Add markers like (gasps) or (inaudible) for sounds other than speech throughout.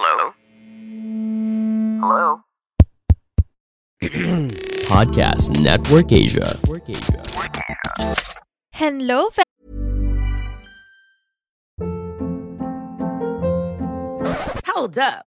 Hello? Hello? (clears throat) Podcast Network Asia. Hello, fa- Hold up.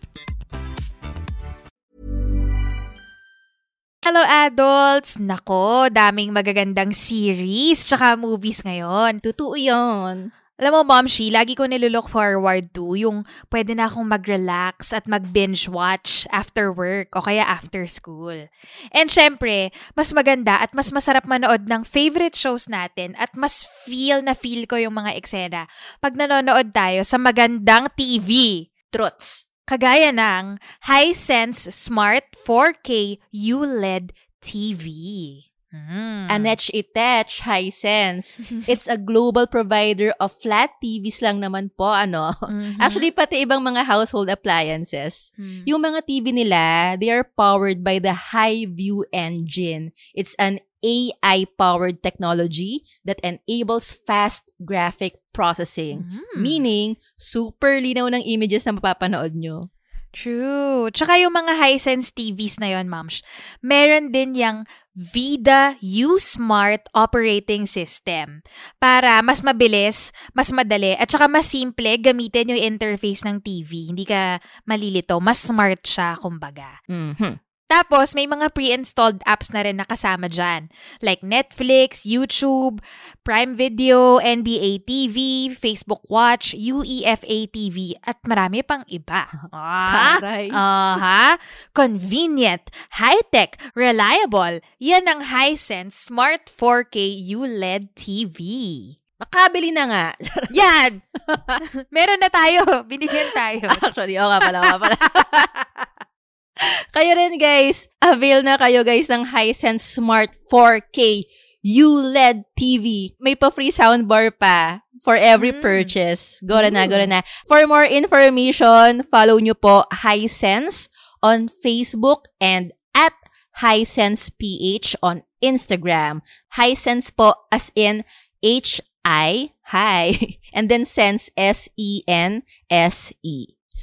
Hello adults! Nako, daming magagandang series tsaka movies ngayon. Totoo yun. Alam mo, Mom Shi, lagi ko nilulook forward to yung pwede na akong mag-relax at mag-binge watch after work o kaya after school. And syempre, mas maganda at mas masarap manood ng favorite shows natin at mas feel na feel ko yung mga eksena pag nanonood tayo sa magandang TV. Truths. Kagaya ng Hisense Smart 4K ULED TV. Mm. Anech Itech Hisense. It's a global provider of flat TVs lang naman po, ano. Mhm. Actually, pati ibang mga household appliances. Hmm. Yung mga TV nila, they are powered by the High View Engine. It's an AI-powered technology that enables fast graphic processing. Mm. Meaning, super linaw ng images na mapapanood nyo. True. Tsaka yung mga Hisense TVs na yon, Mams, meron din yung Vida U-Smart Operating System para mas mabilis, mas madali, at saka mas simple gamitin yung interface ng TV. Hindi ka malilito. Mas smart siya, kumbaga. Mhm. Tapos, may mga pre-installed apps na rin nakasama dyan. Like Netflix, YouTube, Prime Video, NBA TV, Facebook Watch, UEFA TV, at marami pang iba. Ah, Taray. Aha. Convenient, high-tech, reliable. Yan ang Hisense Smart 4K ULED TV. Makabili na nga. (laughs) Yan! Meron na tayo. Binigyan tayo. Actually, oo nga pala, nga pala. (laughs) kayo rin guys, avail na kayo guys ng Hisense Smart 4K ULED TV. May pa-free soundbar pa for every Mm. purchase. Go na na, go na na. For more information, follow nyo po Hisense on Facebook and at Hisense PH on Instagram. Hisense po as in H-I, hi, (laughs) and then sense, S-E-N-S-E.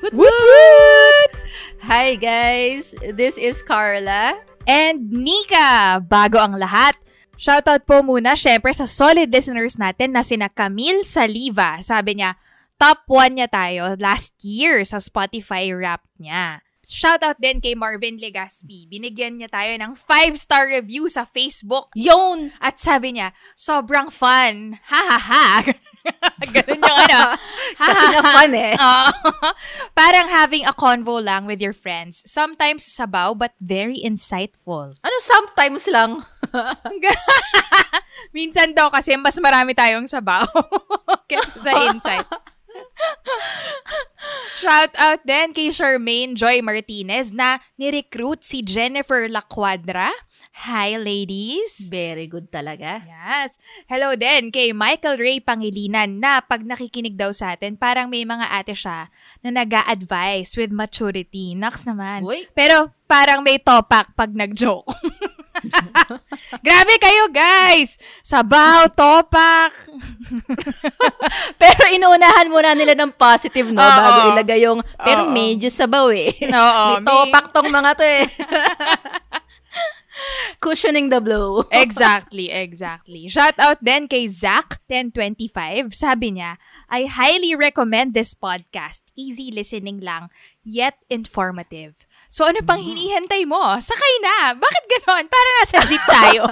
Woot woot! Hi guys, this is Carla. And Nika, bago ang lahat. Shoutout po muna syempre sa solid listeners natin na sina Camille Saliva. Sabi niya, top 1 niya tayo last year sa Spotify rap niya. Shoutout din kay Marvin Legaspi. Binigyan niya tayo ng 5-star review sa Facebook. Yun! At sabi niya, sobrang fun. Ha ha ha. (laughs) (laughs) Ganun yung ano. (laughs) Kasi ha. fun eh. (laughs) Oo. parang having a convo lang with your friends. Sometimes sabaw but very insightful. Ano sometimes lang? Minsan daw kasi mas marami tayong sabaw kaysa sa insight. Shout out din kay Charmaine Joy Martinez na nirecruit si Jennifer Laquadra. Hi, ladies! Very good talaga. Yes. Hello din kay Michael Ray Pangilinan na pag nakikinig daw sa atin, parang may mga ate siya na nag advise with maturity. Naks naman. Uy. Pero parang may topak pag nag-joke. (laughs) (laughs) Grabe kayo, guys! Sabaw, topak. (laughs) Pero inuunahan muna nila ng positive, no? Oo. Bago ilagay yung, pero Oo. medyo sabaw eh. (laughs) Oo, may topak tong mga to eh. Cushioning the blow. exactly, exactly. Shout out din kay Zach1025. Sabi niya, I highly recommend this podcast. Easy listening lang, yet informative. So ano pang hinihintay mo? Sakay na! Bakit ganon? Para nasa jeep tayo.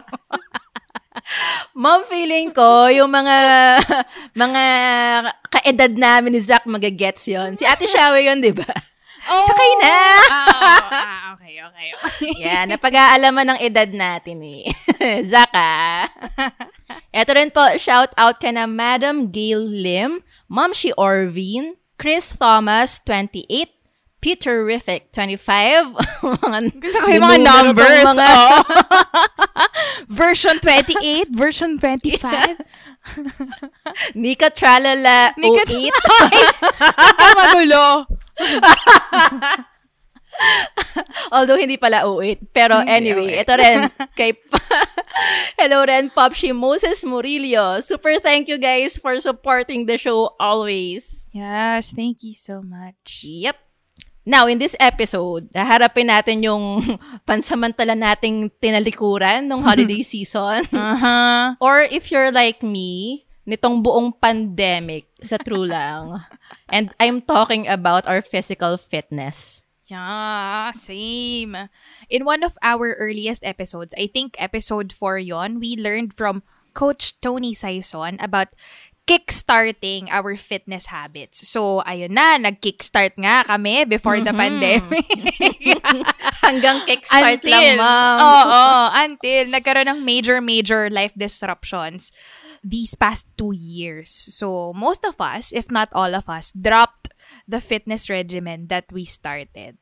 (laughs) Mom, feeling ko, yung mga (laughs) mga kaedad namin ni Zach magagets yon. Si Ate Shawe yun, di ba? Oh, Sakay na! Ah, ah, okay, (laughs) okay, okay. Yan, napag-aalaman ng edad natin eh. Zach ah. Ito rin po, shout out ka na Madam Gail Lim, Mom Shi Orvin, Chris Thomas, 28, Peter Riffic, 25. mga, (laughs) Gusto ko yung mga numbers. mga- oh. (laughs) version 28, version 25. (laughs) Nika Tralala, Nika 08. Ikaw magulo. Although hindi pala 08. Pero anyway, ito rin kay Hello rin, Popshi Moses Murillo. Super thank you guys for supporting the show always. Yes, thank you so much. Yep. Now, in this episode, haharapin natin yung (laughs) pansamantala nating tinalikuran ng holiday (laughs) season. Uh-huh. Or if you're like me, nitong buong pandemic, sa true (laughs) lang. And I'm talking about our physical fitness. Yeah, same. In one of our earliest episodes, I think episode 4 yon, we learned from Coach Tony Saison about kickstarting our fitness habits. So, ayun na, nag-kickstart nga kami before the pandemic. (laughs) Hanggang kickstart lang, ma'am. Oo, until nagkaroon ng major, major life disruptions these past two years. So, most of us, if not all of us, dropped the fitness regimen that we started.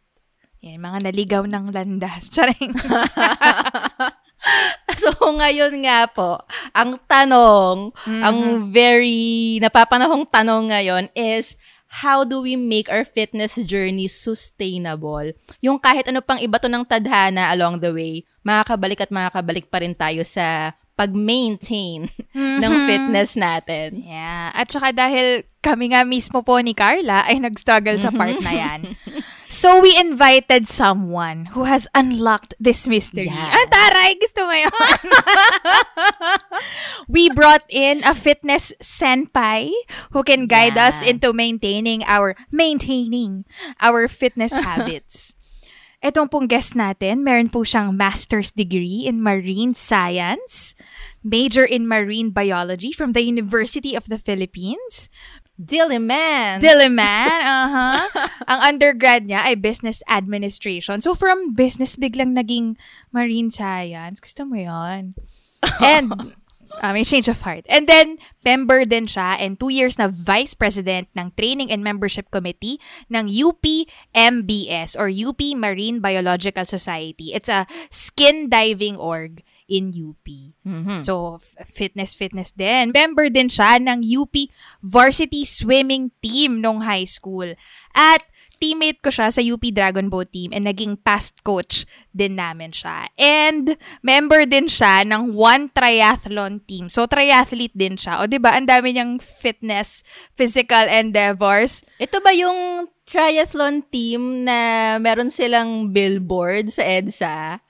Yan, mga naligaw ng landas. (laughs) Charing. (laughs) (laughs) So, ngayon nga po, ang tanong, ang very napapanahong tanong ngayon is, how do we make our fitness journey sustainable? Yung kahit ano pang iba to ng tadhana along the way, makakabalik at makakabalik pa rin tayo sa pag-maintain (laughs) ng fitness natin. yeah. At saka dahil kami nga mismo po ni Carla ay nag-struggle sa part na yan. (laughs) So, we invited someone who has unlocked this mystery. Yeah. Ah, taray! Gusto mo yun? (laughs) we brought in a fitness senpai who can guide us Yeah. into maintaining our maintaining our fitness (laughs) habits. Etong pong guest natin, meron po siyang master's degree in marine science, major in marine biology from the University of the Philippines, Dilly man! Diliman, (laughs) uh-huh. Ang undergrad niya ay business administration. So, from business, biglang naging marine science. Gusto mo yon And, uh, (laughs) may change of heart. And then, member din siya and two years na vice president ng Training and Membership Committee ng UP MBS or UP Marine Biological Society. It's a skin diving org in UP. Mhm. So, f- fitness, fitness din. Member din siya ng UP varsity swimming team nung high school. At teammate ko siya sa UP Dragon Boat team and naging past coach din namin siya. And member din siya ng one triathlon team. So, triathlete din siya. O, di ba Ang dami niyang fitness, physical endeavors. Ito ba yung triathlon team na meron silang billboard sa EDSA?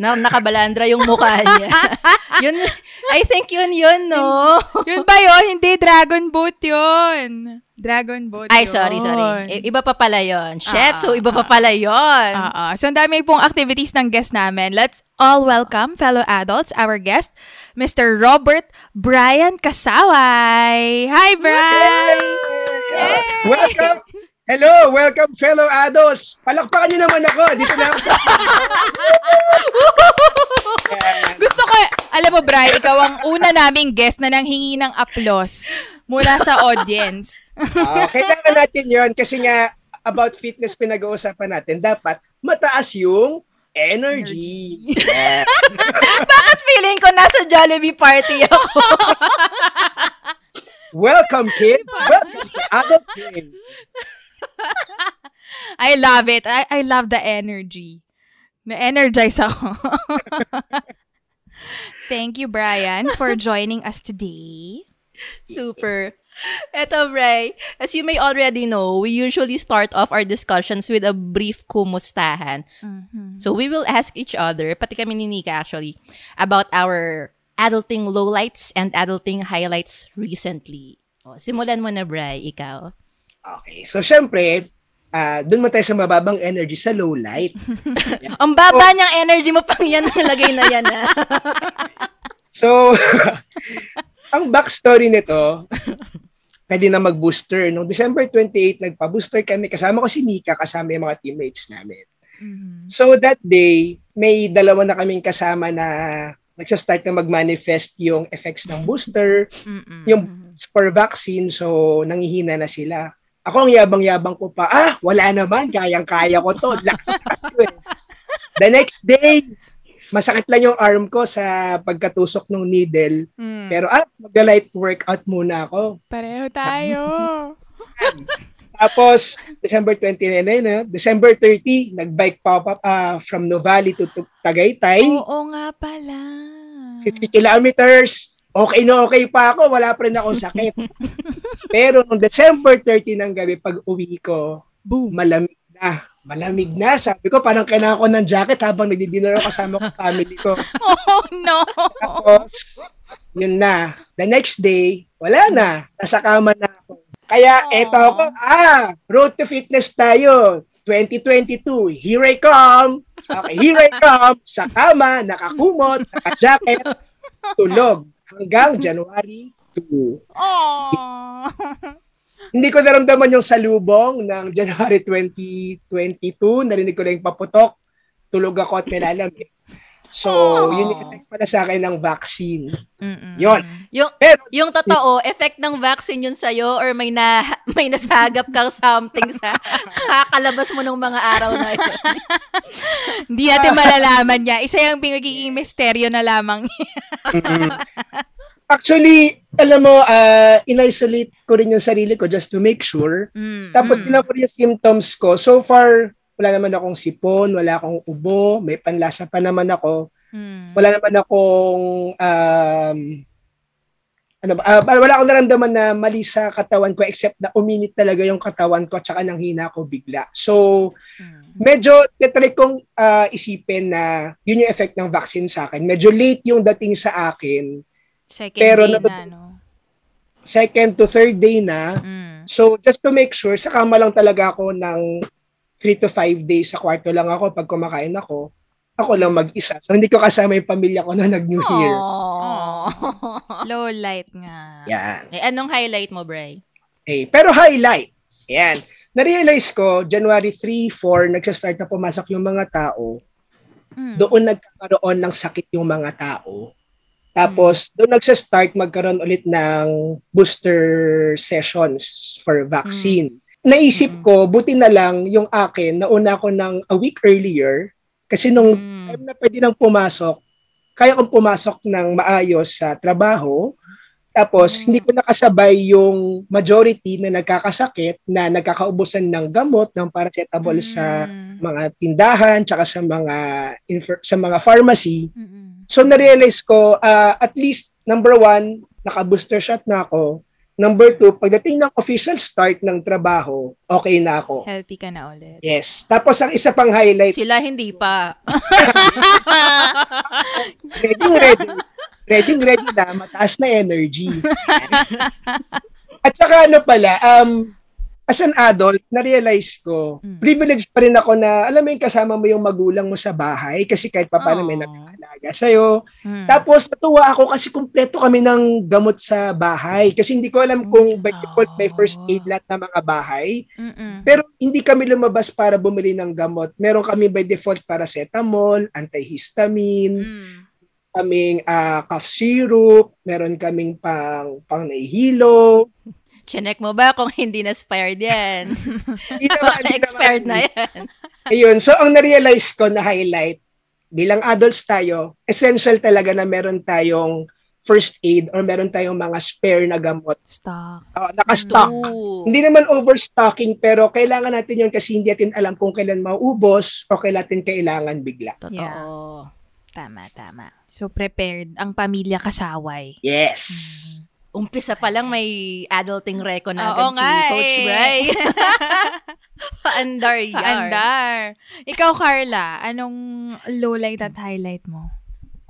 Na nakabalandra yung mukha niya. (laughs) yun, I think yun yun, no? Yun ba yun? Hindi, Dragon Boat yun. Dragon Boat Ay, yun. sorry, sorry. I- iba pa pala yun. Shit, Ah, so iba pa pala yun. Oo. So, ang dami pong activities ng guest namin. Let's all welcome, fellow adults, our guest, Mr. Robert Brian Kasaway. Hi, Brian! Welcome! Hello! Welcome, fellow adults! Palakpakan niyo naman ako! Dito na ako sa... (laughs) Alam mo, Brian, ikaw ang una naming guest na nanghingi ng applause mula sa audience. Ah, kailangan natin yon kasi nga about fitness pinag-uusapan natin. Dapat mataas yung energy. Yan. (laughs) Bakit feeling ko nasa Jollibee party ako? (laughs) Welcome, kids! Welcome to Adult Game. I love it. I, I love the energy. Na-energize ako. (laughs) Thank you, Brian, for joining us today. Super. Eto, Bray, as you may already know, we usually start off our discussions with a brief kumustahan. So we will ask each other, pati kami ni Nika actually, about our adulting lowlights and adulting highlights recently. O, simulan mo na, Bray, ikaw. Okay, so syempre, ah doon man tayo sa mababang energy sa low light. (laughs) Ang baba niyang energy mo pang yan ang lagay na yan. ah. (laughs) So, (laughs) ang backstory nito, pwede na mag-booster. Noong December 28, nagpa-booster kami. Kasama ko si Mika, kasama yung mga teammates namin. Mhm. So that day, may dalawa na kaming kasama na nagsa-start na mag-manifest yung effects ng booster, Mm-mm. yung for vaccine, so nangihina na sila. Ako ang yabang-yabang ko pa, ah, wala naman, kayang-kaya ko to. Lakas (laughs) ko eh. The next day, masakit lang yung arm ko sa pagkatusok ng needle. Mm. Pero ah, mag-light workout muna ako. Pareho tayo. (laughs) Tapos, December 29 na yun, ah. December 30, nag-bike pa ako ah, from Novali to, to Tagaytay. Oo nga pala. 50 kilometers. Okay na okay pa ako. Wala pa rin ako sakit. (laughs) Pero nung December 30 ng gabi, pag uwi ko, Boom. malamig na. Malamig na. Sabi ko, parang kailangan ko ng jacket habang nagdi-dinner ako kasama ko family ko. (laughs) Oh no. Tapos, yun na. The next day, wala na. Nasa kama na ako. Kaya Aww. eto ako, ah, road to fitness tayo. 2022, here I come. Okay, here I come. Sa kama, nakakumot, naka-jacket, (laughs) tulog. Hanggang January 2. Oh. Hindi ko naramdaman yung salubong ng January 2022. Narinig ko lang yung paputok. Tulog ako at nilalamig. So, Aww. yun yung effect pala sa akin ng vaccine. Mm-mm. Yun. Yung, Pero, yung totoo, effect ng vaccine yun sa'yo or may, na, (laughs) may nasagap kang something sa (laughs) kakalabas mo ng mga araw na yun. (laughs) Hindi natin malalaman niya. Isa yung magiging misteryo na lamang. Actually, alam mo, uh, in-isolate ko rin yung sarili ko just to make sure. Mm, Tapos, mm. tinan ko rin yung symptoms ko. So far, wala naman akong sipon, wala akong ubo, may panlasa pa naman ako. Mm. Wala naman akong, um, ano ba, ah, wala akong naramdaman na mali sa katawan ko except na uminit talaga yung katawan ko at saka nang hina ko bigla. So, Mm. medyo titry kong ah, isipin na yun yung effect ng vaccine sa akin. Medyo late yung dating sa akin. Second Pero day na, no? Second to third day na. Mm. So, just to make sure, sa kama lang talaga ako ng 3 to 5 days sa kwarto lang ako pag kumakain ako. Ako lang mag-isa. So, hindi ko kasama yung pamilya ko na nag-New Year. Aww. Low light nga. Yan. Eh, anong highlight mo, Bray? Okay. Pero highlight. Yan. Na-realize ko, January 3, 4, nagsa-start na pumasok yung mga tao. Mm. Doon nagkakaroon ng sakit yung mga tao. Tapos, doon nagsa-start magkaroon ulit ng booster sessions for vaccine. Naisip Mm. ko, buti na lang yung akin, nauna ko ng a week earlier. Kasi nung Mm. time na pwede nang pumasok, kaya kong pumasok ng maayos sa trabaho. Tapos, Mm. hindi ko nakasabay yung majority na nagkakasakit na nagkakaubusan ng gamot, ng paracetamol sa Mm. mga tindahan, tsaka sa mga infer- sa mga pharmacy. Mm-mm. So, na-realize ko, ah, at least, number one, naka-booster shot na ako. Number two, pagdating ng official start ng trabaho, okay na ako. Healthy ka na ulit. Yes. Tapos, ang isa pang highlight, Sila hindi pa. ready, ready. Ready, ready na. Mataas na energy. (laughs) At saka ano pala, um, as an adult, na-realize ko, Mm. privileged pa rin ako na, alam mo yung kasama mo yung magulang mo sa bahay kasi kahit pa paano may Aw. nag-aalaga sa'yo. Mm. Tapos natuwa ako kasi kumpleto kami ng gamot sa bahay. Kasi hindi ko alam kung by default may first aid lahat ng mga bahay. Mm-mm. Pero hindi kami lumabas para bumili ng gamot. Meron kami by default paracetamol, antihistamine, Mm. kaming ah, cough syrup, meron kaming pang pang nahihilo. Chinek mo ba kung hindi na-expired yan? (laughs) Hindi naman, hindi expired naman. na yan. Ayun, so ang na-realize ko na highlight, bilang adults tayo, essential talaga na meron tayong first aid or meron tayong mga spare na gamot. Stock. Uh, nakastock. True. Hindi naman overstocking pero kailangan natin yun kasi hindi natin alam kung kailan mauubos o kailan natin kailangan bigla. Totoo. Yeah. Tama, tama. So, prepared ang pamilya kasaway. Yes. Umpisa pa lang may adulting reco na Oo agad si nga Coach eh. Bray. (laughs) Paandar (laughs) yar. Andar. Ikaw, Carla, anong low light at highlight mo?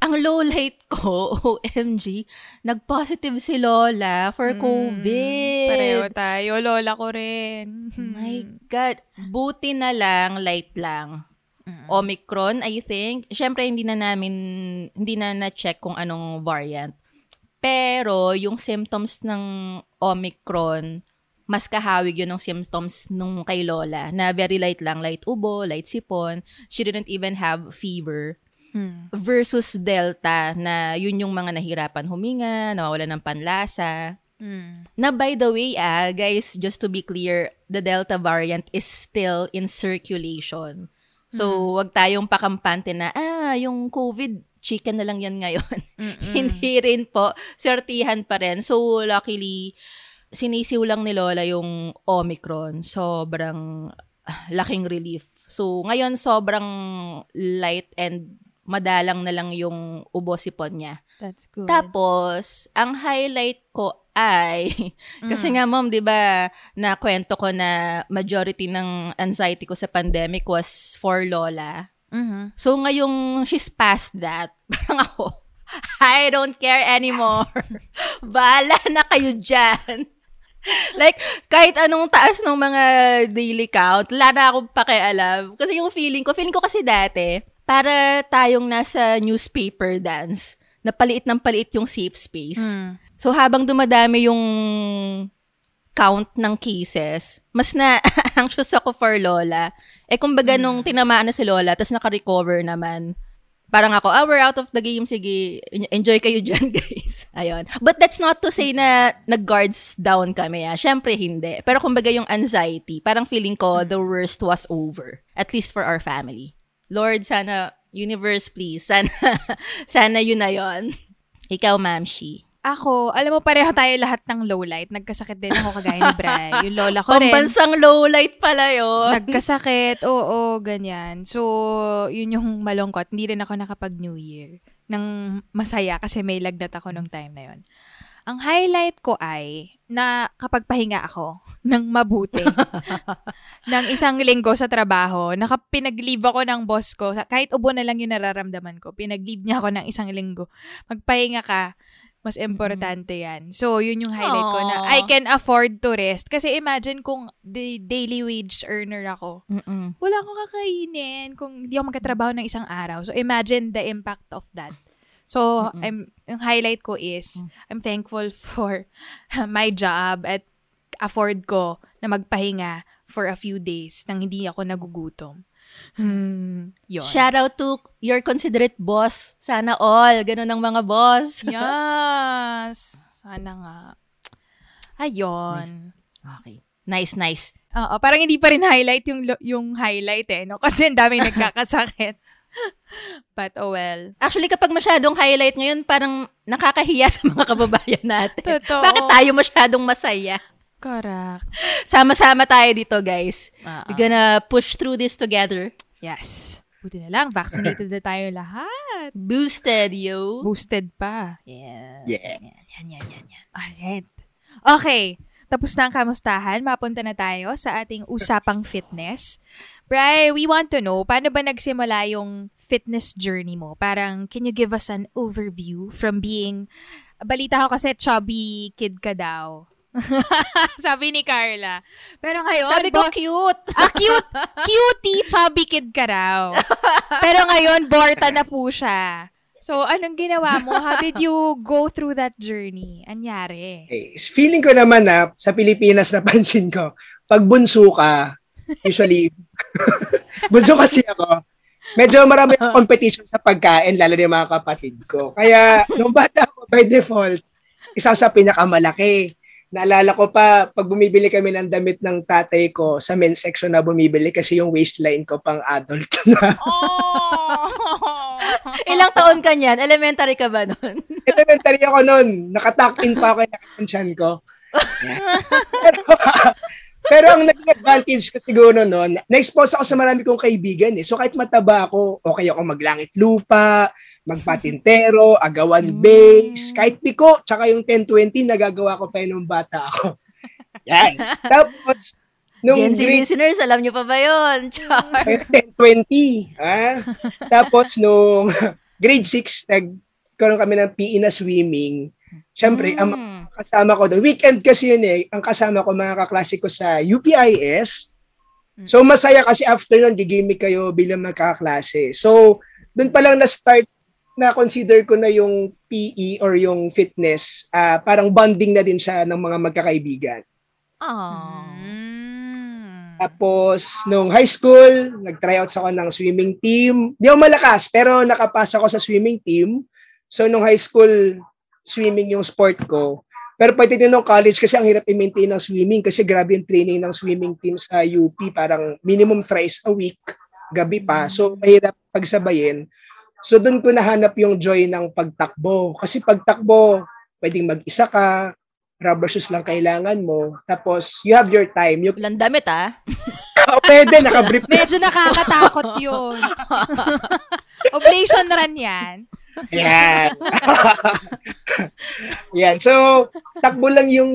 Ang ang low light ko, (laughs) OMG, nag-positive si Lola for Mm, COVID. Pareho tayo. Lola ko rin. My God. Buti na lang, light lang. Mm. Omicron, I think. Siyempre, hindi na namin, hindi na na-check kung anong variant. Pero, yung symptoms ng Omicron, mas kahawig yun ng symptoms nung kay Lola, na very light lang, light ubo, light sipon. She didn't even have fever. Hmm. Versus Delta, na yun yung mga nahirapan huminga, nawawala ng panlasa. Hmm. Na by the way, ah, guys, just to be clear, the Delta variant is still in circulation. So, wag tayong pakampante na, ah, yung COVID, chicken na lang yan ngayon. (laughs) Hindi rin po. Sortihan pa rin. So, luckily, sinisiw lang ni Lola yung Omicron. Sobrang ah, laking relief. So, ngayon, sobrang light and madalang na lang yung ubosipon niya. That's good. Tapos, ang highlight ko ay, (laughs) kasi Mm. nga mom, di ba, na kwento ko na majority ng anxiety ko sa pandemic was for Lola. Mhm. So, ngayong she's past that, (laughs) parang ako, I don't care anymore. (laughs) Bahala na kayo dyan. like, kahit anong taas ng mga daily count, wala na akong pakialam. Kasi yung feeling ko, feeling ko kasi dati, para tayong nasa newspaper dance, na paliit ng paliit yung safe space. Mm. So, habang dumadami yung count ng cases, mas na (laughs) anxious ako for Lola. Eh, kumbaga nung tinamaan na si Lola, tapos naka-recover naman, parang ako, ah, we're out of the game, sige, en- enjoy kayo (laughs) dyan, guys. Ayun. But that's not to say na nag-guards down kami, ah. Siyempre, hindi. Pero kumbaga yung anxiety, parang feeling ko the worst was over. At least for our family. Lord, sana, universe, please. (laughs) Sana, sana yun na yun. Ikaw, Ma'am Shi. Ako, alam mo, pareho tayo lahat ng low light. Nagkasakit din ako kagaya ni Bray. (laughs) Yung lola ko rin. Pambansang low light pala yun. Nagkasakit, oo, ganyan. So, yun yung malungkot. Hindi rin ako nakapag New Year ng masaya kasi may lagnat ako nung time na yun. Ang highlight ko ay na kapag pahinga ako (laughs) ng mabuti (laughs) ng isang linggo sa trabaho, nakapinag-leave ako ng boss ko, kahit ubo na lang yung nararamdaman ko, pinag-leave niya ako ng isang linggo. Magpahinga ka, mas importante yan. So, yun yung highlight ko na. I can afford to rest. Kasi imagine kung the daily wage earner ako, Mm-mm. wala akong kakainin kung hindi ako magkatrabaho ng isang araw. So, imagine the impact of that. So, Mm-mm. I'm, yung highlight ko is, I'm thankful for (laughs) my job at afford ko na magpahinga for a few days nang hindi ako nagugutom. Hmm, yun. Shout out to your considerate boss. Sana all. Ganun ang mga boss. (laughs) Yes. Sana nga. Ayun. Okay. Nice, nice. Oo, parang hindi pa rin highlight yung yung highlight eh, no? (laughs) Kasi ang daming (laughs) nagkakasakit. But oh well. Actually, kapag masyadong highlight ngayon, parang nakakahiya sa mga kababayan natin. Totoo. Bakit tayo masyadong masaya? Correct. Sama-sama tayo dito, guys. Oo. We're gonna push through this together. Yes. Buti na lang, vaccinated na tayo lahat. Boosted, yo. Boosted pa. Yes. Yeah. Yan, yan, yan, yan, yan. Alright. Okay. Tapos na ang kamustahan. Mapunta na tayo sa ating usapang fitness. Bri, we want to know, paano ba nagsimula yung fitness journey mo? Parang, can you give us an overview from being, balita ko kasi chubby kid ka daw. (laughs) Sabi ni Carla. Pero ngayon, Sabi ko, bo- cute. ah, cute, cutie, chubby kid ka raw. (laughs) Pero ngayon, borta na po siya. So, anong ginawa mo? How did you go through that journey? Anyari? Eh, feeling ko naman na sa Pilipinas (laughs) napansin ko, pag bunso ka, usually, bunso kasi ako, medyo marami ang competition sa pagkain, lalo na yung mga kapatid ko. Kaya, nung bata ako, by default, isa sa pinakamalaki. Naalala ko pa, pag bumibili kami ng damit ng tatay ko, sa men's section na bumibili kasi yung waistline ko pang adult na. Oh! (laughs) Ilang taon ka niyan? Elementary ka ba nun? (laughs) Elementary ako noon. Nakatuck in pa ako yung tiyan ko. (laughs) pero, pero ang naging advantage ko siguro noon, na-expose ako sa marami kong kaibigan eh. So kahit mataba ako, okay ako maglangit lupa, magpatintero, agawan base, kahit piko, tsaka yung 10-20, nagagawa ko pa yun nung bata ako. (laughs) Yan. Tapos, nung Gen Z grade listeners, alam niyo pa ba yun? Char. 10-20. Ha? Tapos nung (laughs) grade 6, nagkaroon kami ng PE na swimming. Siyempre, ang Mm. kasama ko doon, weekend kasi yun eh, ang kasama ko mga kaklase ko sa UPIS. So masaya kasi after nun, gigimik kayo bilang magkakaklase. So, doon pa lang na-start na consider ko na yung PE or yung fitness, ah, parang bonding na din siya ng mga magkakaibigan. Aww. Mm. Tapos, nung high school, nag-tryouts ako ng swimming team. Di ako malakas, pero nakapasa ako sa swimming team. So, nung high school, swimming yung sport ko. Pero pagdating nung college, kasi ang hirap i-maintain ng swimming kasi grabe yung training ng swimming team sa UP. Parang minimum thrice a week, gabi pa. So, mahirap pagsabayin. So, doon ko nahanap yung joy ng pagtakbo. Kasi pagtakbo, pwedeng mag-isa ka, rubber shoes lang kailangan mo. Tapos, you have your time. You, Walang damit ah. (laughs) pwede, nakabrief Medyo nakakatakot yun. (laughs) Oblation run yan. Yan. (laughs) Yan. So, takbo lang yung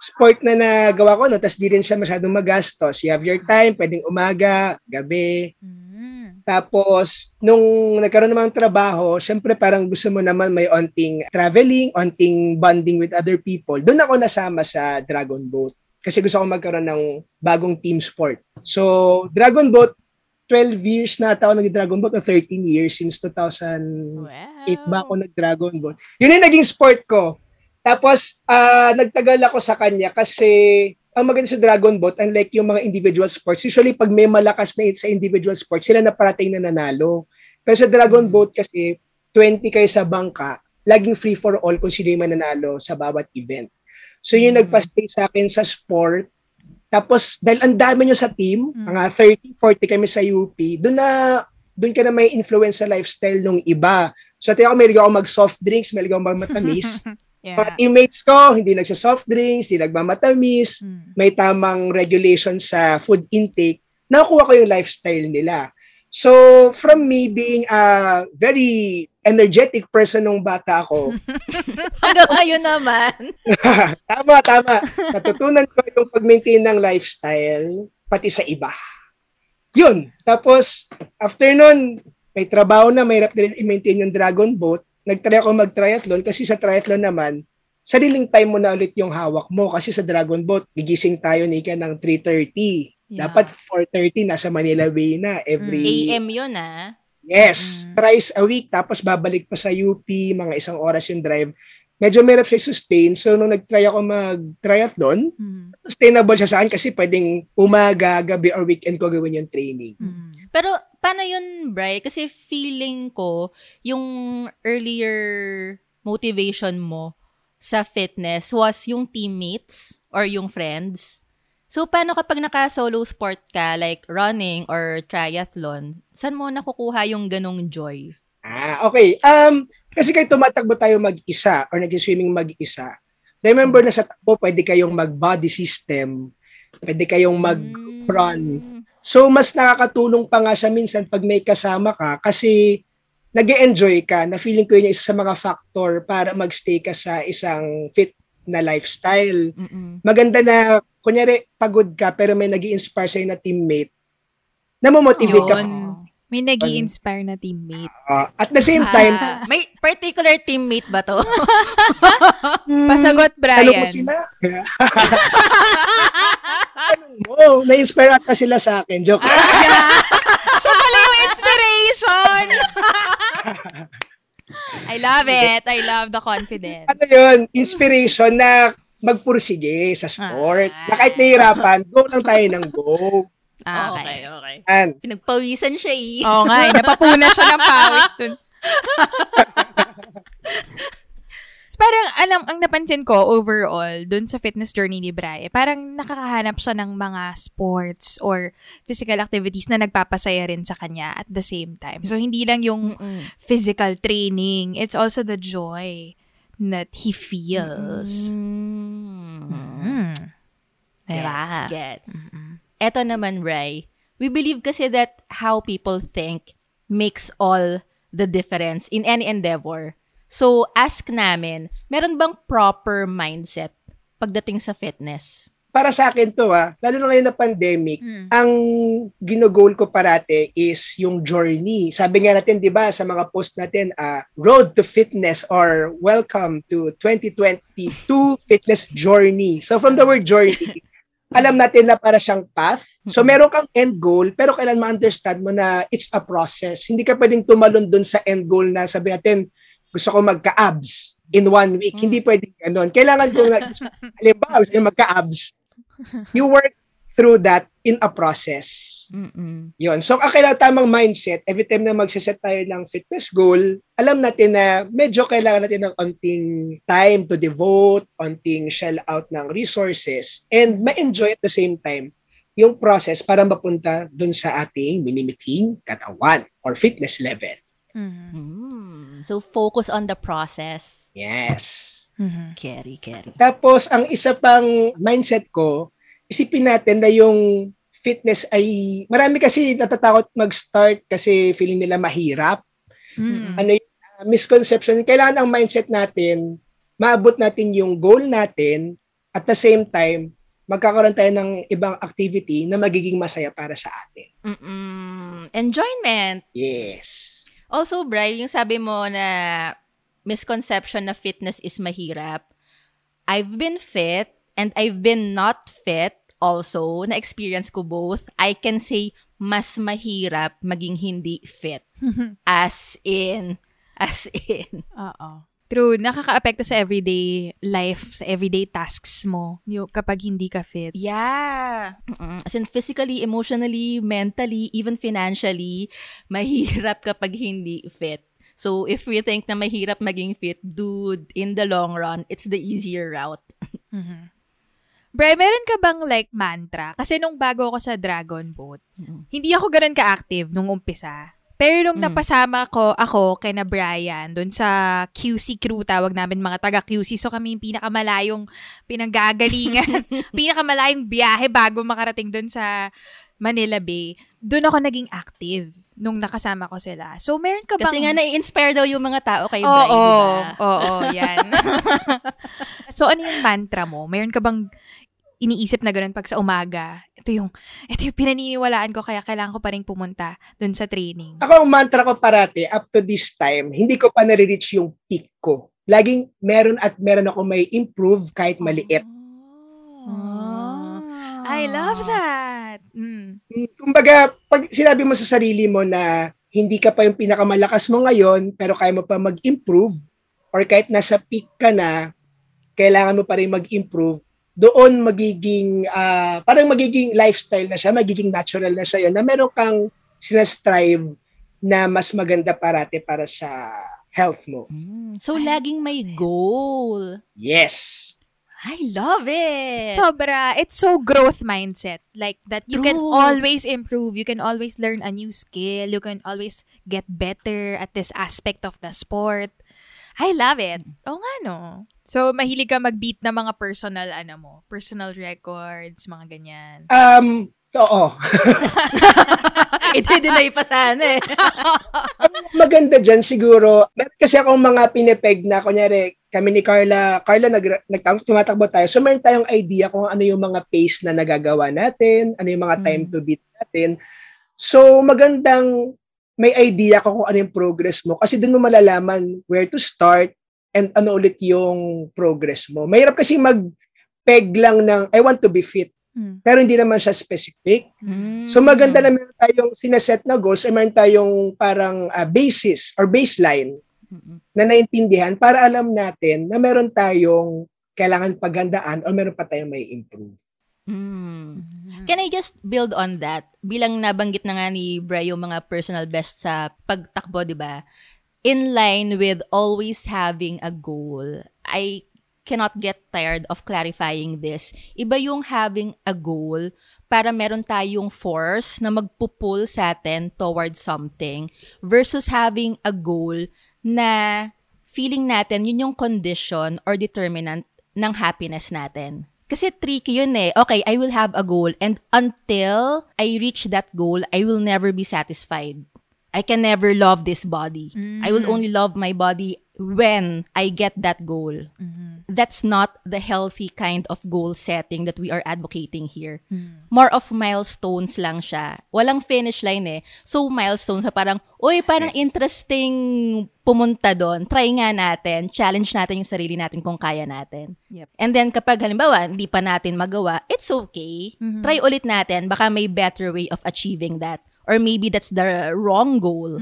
sport na nagawa ko, no? Tapos di rin siya masyadong magastos. You have your time, pwedeng umaga, gabi. Mm. Tapos, nung nagkaroon naman ng trabaho, syempre parang gusto mo naman may onting traveling, onting bonding with other people. Doon ako nasama sa Dragon Boat. Kasi gusto ko magkaroon ng bagong team sport. So, Dragon Boat, 12 years na ata ako nag-Dragon Boat o 13 years since 2000 8 ba ako nag-Dragon Boat. Yun yung naging sport ko. Tapos, ah, nagtagal ako sa kanya kasi ang maganda sa Dragon Boat, unlike yung mga individual sports, usually pag may malakas na sa individual sports, sila na parating na nanalo. Pero sa Dragon Boat kasi, 20 kayo sa bangka, laging free for all kung sino yung mananalo sa bawat event. So yun Mm. nagpa-stay sa akin sa sport. Tapos dahil ang dami nyo sa team, Mm. mga 30, 40 kami sa UP, doon na doon ka na may influence sa lifestyle ng iba. So, tayo ako, may ako mag-soft drinks, may ako mag-matamis. (laughs) Mga Yeah. teammates ko, hindi nagsa-soft drinks, hindi nagmamatamis, Mm. may tamang regulation sa food intake, nakuha ko yung lifestyle nila. So, from me being a very energetic person nung bata ako, (laughs) Hanggang ngayon naman. (laughs) tama, tama. Natutunan ko yung pag-maintain ng lifestyle, pati sa iba. Yun. Tapos, after nun, may trabaho na, may din i-maintain yung Dragon Boat. Nagtry ako mag-triathlon kasi sa triathlon naman, sariling time mo na ulit yung hawak mo kasi sa Dragon Boat, gigising tayo ni ng 3.30. Yeah. Dapat 4.30 nasa Manila Bay na every AM yun ah. Yes, Mm. thrice a week tapos babalik pa sa UP, mga isang oras yung drive. Medyo mahirap siya sustain. So nung nag-try ako mag-triathlon, Mm. sustainable siya sa akin kasi pwedeng umaga, gabi or weekend ko gawin yung training. Mm. Pero paano yun, Bri? Kasi feeling ko, yung earlier motivation mo sa fitness was yung teammates or yung friends. So, paano kapag naka-solo sport ka, like running or triathlon, saan mo nakukuha yung ganong joy? Ah, okay. Um, kasi kayo tumatakbo tayo mag-isa or nag-swimming mag-isa. Remember na sa takbo, pwede kayong mag-body system, pwede kayong mag-run. Mm. So, mas nakakatulong pa nga siya minsan pag may kasama ka kasi nag enjoy ka na feeling ko yun yung isa sa mga factor para magstay ka sa isang fit na lifestyle. Mm-mm. Maganda na, kunyari, pagod ka pero may nag inspire sa'yo na teammate, namomotivate ka. Yun. May nag inspire na teammate. Uh, at the same time, Ah, (laughs) may particular teammate ba to? hmm, Pasagot, Ano Brian. mo sila? (laughs) Tanong mo, na-inspire ata sila sa akin. Joke. Siya pala yung inspiration! (laughs) I love it. I love the confidence. ano yun, inspiration na magpursige sa sport. Ah. Na kahit nahihirapan, go lang tayo ng go. Ah, okay. okay. And, Pinagpawisan siya eh. Oo nga, eh, napapuna siya ng pawis dun. (laughs) So, parang alam, ang napansin ko overall dun sa fitness journey ni Bray, parang nakakahanap siya ng mga sports or physical activities na nagpapasaya rin sa kanya at the same time. So, hindi lang yung Mm-mm. physical training, it's also the joy that he feels. Mm. Mm. Diba? Gets, gets. Eto naman, Ray. We believe kasi that how people think makes all the difference in any endeavor. So, ask namin, meron bang proper mindset pagdating sa fitness? para sa akin to ah, lalo na ngayon na pandemic, Mm. ang ginogol ko parate is yung journey. Sabi nga natin, di ba, sa mga post natin, ah, road to fitness or welcome to 2022 fitness journey. So from the word journey, (laughs) alam natin na para siyang path. So meron kang end goal, pero kailan ma-understand mo na it's a process. Hindi ka pwedeng tumalon dun sa end goal na sabi natin, gusto ko magka-abs in one week. Mm. Hindi pwedeng ganun. Kailangan ko na, (laughs) halimbawa, gusto magka-abs, you work through that in a process. Mm-mm. Yon. So, ang kailangan tamang mindset, every time na magsiset tayo ng fitness goal, alam natin na medyo kailangan natin ng onting time to devote, onting shell out ng resources, and ma-enjoy at the same time yung process para mapunta dun sa ating minimiting katawan or fitness level. Mhm. So, focus on the process. Yes. Mhm. Carry, carry. Tapos, ang isa pang mindset ko, isipin natin na yung fitness ay, marami kasi natatakot mag-start kasi feeling nila mahirap. Mhm. Ano yung uh, misconception? Kailangan ang mindset natin, maabot natin yung goal natin, at the same time, magkakaroon tayo ng ibang activity na magiging masaya para sa atin. Mm-mm. Enjoyment. Yes. Also, Bri, yung sabi mo na misconception na fitness is mahirap. I've been fit and I've been not fit also. Na-experience ko both. I can say mas mahirap maging hindi fit. (laughs) As in, as in. Oo. True, nakaka-apekto sa everyday life, sa everyday tasks mo yung, kapag hindi ka fit. Yeah. Mm-mm. As in, physically, emotionally, mentally, even financially, mahirap kapag hindi fit. So, if we think na mahirap maging fit, dude, in the long run, it's the easier route. (laughs) Mhm. Bre, meron ka bang like mantra? Kasi nung bago ako sa Dragon Boat, Mm. hindi ako ganun ka-active nung umpisa. Pero nung Mm. napasama ko ako kay na Brian doon sa QC crew, tawag namin mga taga QC. So kami yung pinakamalayong pinanggagalingan, (laughs) pinakamalayong biyahe bago makarating doon sa Manila Bay. Doon ako naging active nung nakasama ko sila. So meron ka bang... Kasi nga, nai-inspire daw yung mga tao kay Oo, Bri, di oo, ba? oo, yan. (laughs) so, ano yung mantra mo? Meron ka bang iniisip na ganun pag sa umaga? Ito yung, ito yung pinaniniwalaan ko kaya kailangan ko pa rin pumunta dun sa training. Ako, ang mantra ko parati, up to this time, hindi ko pa nare-reach yung peak ko. Laging meron at meron ako may improve kahit maliit. Oh. I love that. Mm. Mm, Kumbaga, pag sinabi mo sa sarili mo na hindi ka pa yung pinakamalakas mo ngayon, pero kaya mo pa mag-improve, or kahit nasa peak ka na, kailangan mo pa rin mag-improve, doon magiging, ah, parang magiging lifestyle na siya, magiging natural na siya yun, na meron kang sinastrive na mas maganda parate para sa health mo. Mm, So, laging may goal. Yes. I love it. Sobra. It's so growth mindset. Like that you can always improve. You can always learn a new skill. You can always get better at this aspect of the sport. I love it. Oo nga no. So, mahilig ka mag-beat na mga personal, ano mo, personal records, mga ganyan. Um, oo. (laughs) Iti-deny pa sana eh. maganda dyan siguro, meron kasi akong mga pinepeg na, kunyari, kami ni Carla, Carla, nag, nag, tumatakbo tayo. So, meron tayong idea kung ano yung mga pace na nagagawa natin, ano yung mga time Mm. to beat natin. So, magandang may idea ka kung ano yung progress mo kasi doon mo malalaman where to start and ano ulit yung progress mo. Mahirap kasi mag-peg lang ng, I want to be fit, Hmm. pero hindi naman siya specific. Mm. So maganda na meron tayong sineset na goals ay meron tayong parang ah, basis or baseline Mm-mm. na naintindihan para alam natin na meron tayong kailangan paghandaan o meron pa tayong may improve. Mm. Can I just build on that? Bilang nabanggit na nga ni Bri yung mga personal best sa pagtakbo, di ba? In line with always having a goal, I cannot get tired of clarifying this. Iba yung having a goal para meron tayong force na magpupul sa atin towards something versus having a goal na feeling natin yun yung condition or determinant ng happiness natin. Kasi tricky yun eh. Okay, I will have a goal and until I reach that goal, I will never be satisfied. I can never love this body. I will mm. only love my body when I get that goal. Mhm. that's not the healthy kind of goal setting that we are advocating here. More of milestones lang siya. Walang finish line eh. So, milestones sa parang, uy, parang Yes. interesting pumunta doon. Try nga natin. Challenge natin yung sarili natin kung kaya natin. Yep. And then, kapag halimbawa, hindi pa natin magawa, it's okay. Try ulit natin. Baka may better way of achieving that. Or maybe that's the wrong goal.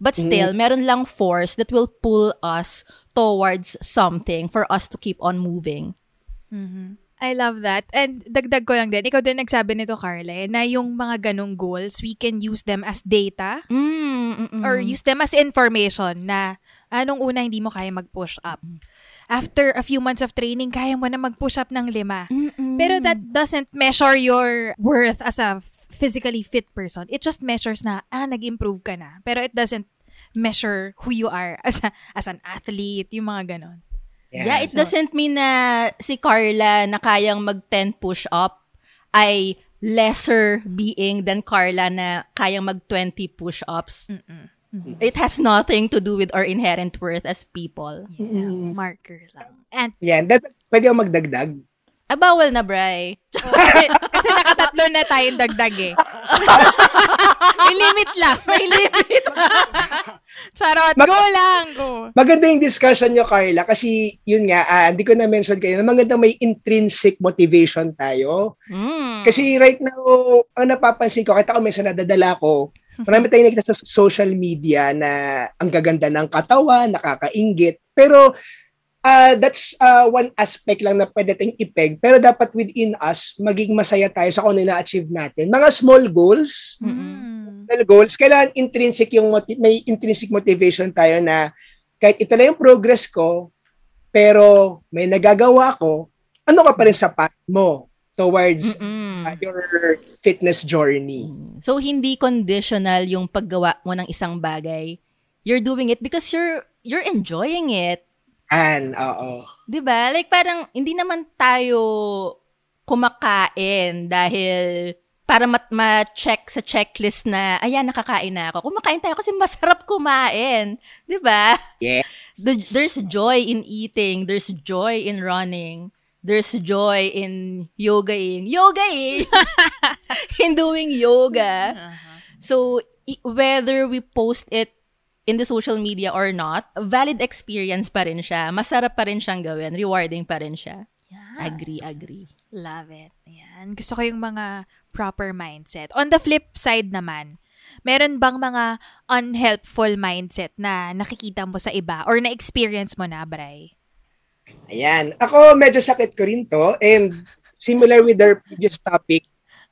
But still, meron lang force that will pull us towards something for us to keep on moving. I love that. And dagdag ko lang din, ikaw din nagsabi nito, Carla, eh, na yung mga ganong goals, we can use them as data Mm, mm-mm. or use them as information na anong una hindi mo kaya mag-push up. After a few months of training, kaya mo na mag-push up ng lima. Mm-mm. Pero that doesn't measure your worth as a physically fit person. It just measures na, ah, nag-improve ka na. Pero it doesn't measure who you are as, a, as an athlete, yung mga ganon. Yeah, it So- doesn't mean na si Carla na kayang mag-10 push-up ay lesser being than Carla na kayang mag-20 push-ups. It has nothing to do with our inherent worth as people. Yeah, marker lang. And Yan. That, pwede ako magdagdag. Ah, bawal na, Bray. (laughs) kasi, kasi nakatatlo na tayong dagdag eh. (laughs) May limit lang. May limit. (laughs) Charot. Mag- go lang. Go. Maganda yung discussion nyo, Carla, kasi yun nga, ah, hindi ko na-mention kayo, na maganda may intrinsic motivation tayo. Mm. Kasi right now, ang napapansin ko, kahit ako minsan nadadala ko, marami tayong nakita sa social media na ang gaganda ng katawan, nakakaingit. Pero ah, that's ah, one aspect lang na pwede tayong ipeg. Pero dapat within us, maging masaya tayo sa kung ano na-achieve natin. Mga small goals, Mm. personal goals, kailangan intrinsic yung moti- may intrinsic motivation tayo na kahit ito na yung progress ko, pero may nagagawa ko, ano ka pa rin sa path mo towards Mm-mm. uh, your fitness journey. So, hindi conditional yung paggawa mo ng isang bagay. You're doing it because you're you're enjoying it. And, oo. 'Di ba? Like parang hindi naman tayo kumakain dahil para mat ma-check sa checklist na ayan nakakain na ako. Kumakain tayo kasi masarap kumain, 'di ba? Yeah. The, there's joy in eating, there's joy in running. There's joy in yogaing. Yogaing! (laughs) in doing yoga. So, i- whether we post it in the social media or not, valid experience pa rin siya. Masarap pa rin siyang gawin. Rewarding pa rin siya. Agree, agree. Love it. Ayan. Gusto ko yung mga proper mindset. On the flip side naman, meron bang mga unhelpful mindset na nakikita mo sa iba or na-experience mo na, Bray? Ayan. Ako, medyo sakit ko rin to. And similar with our previous topic,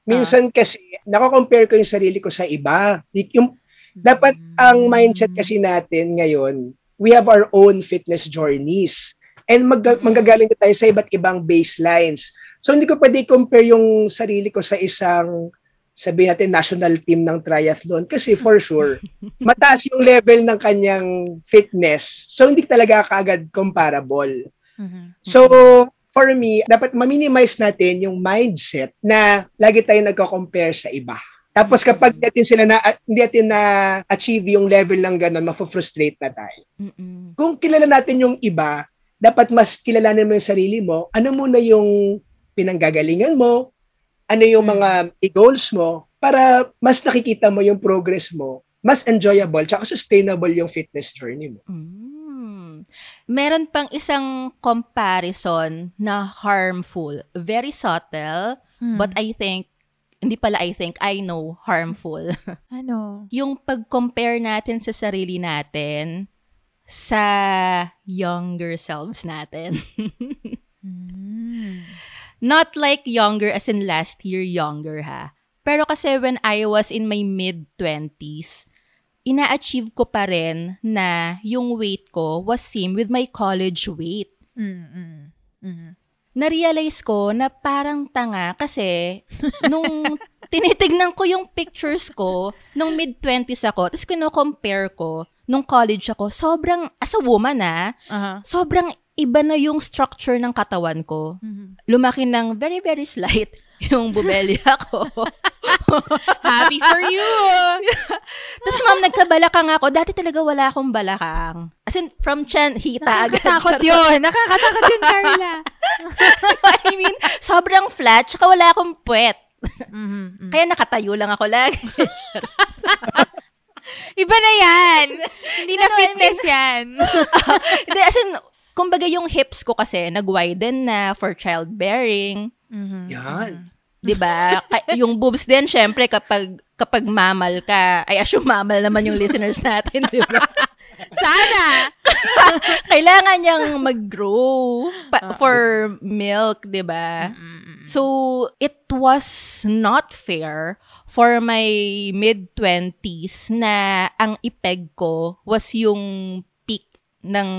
minsan kasi, nako-compare ko yung sarili ko sa iba. Yung, dapat ang mindset kasi natin ngayon, we have our own fitness journeys. And mag, manggagaling na tayo sa iba't ibang baselines. So hindi ko pwede compare yung sarili ko sa isang sabihin natin national team ng triathlon kasi for sure (laughs) mataas yung level ng kanyang fitness. So hindi talaga kaagad comparable. Mhm. So, for me, dapat ma-minimize natin yung mindset na lagi tayo nagko-compare sa iba. Tapos kapag hindi natin sila na hindi natin na achieve yung level ng ganun, mafo-frustrate na tayo. Mm-mm. Kung kilala natin yung iba, dapat mas kilalanin mo yung sarili mo. Ano muna yung pinanggagalingan mo? Ano yung mga goals mo para mas nakikita mo yung progress mo, mas enjoyable, tsaka sustainable yung fitness journey mo. Mm. Meron pang isang comparison na harmful. Very subtle, Hmm. but I think, hindi pala I think, I know harmful. (laughs) ano? yung pag-compare natin sa sarili natin sa younger selves natin. (laughs) Mm. Not like younger as in last year younger ha. Pero kasi when I was in my mid-20s, ina-achieve ko pa rin na yung weight ko was same with my college weight. Mm, mm, mm. Na-realize ko na parang tanga kasi nung (laughs) tinitignan ko yung pictures ko nung mid-20s ako, tapos kino-compare ko nung college ako, sobrang, as a woman ah, Aha. sobrang iba na yung structure ng katawan ko. Mhm. Lumaki ng very, very slight (laughs) yung bubelya ko. (laughs) Happy for you! (laughs) Tapos ma'am, nagkabalakang ako. Dati talaga wala akong balakang. As in, from chan, hita agad. Nakakatakot yun. Nakakatakot yun, Carla. I mean, sobrang flat, tsaka wala akong puwet. Mhm, mhm. Kaya nakatayo lang ako lagi. Iba na yan. Hindi na Ano, I fitness yan. Hindi, as in, kumbaga yung hips ko kasi nag-widen na for childbearing. Mhm, Yan. mhm. 'Di ba? Ka- yung boobs din syempre kapag kapag mamal ka, ay assume mamal naman yung listeners natin, 'di ba? (laughs) Sana! (laughs) Kailangan niyang mag-grow pa- for milk, 'di ba? Mhm. So, it was not fair for my mid-20s na ang ipeg ko was yung peak ng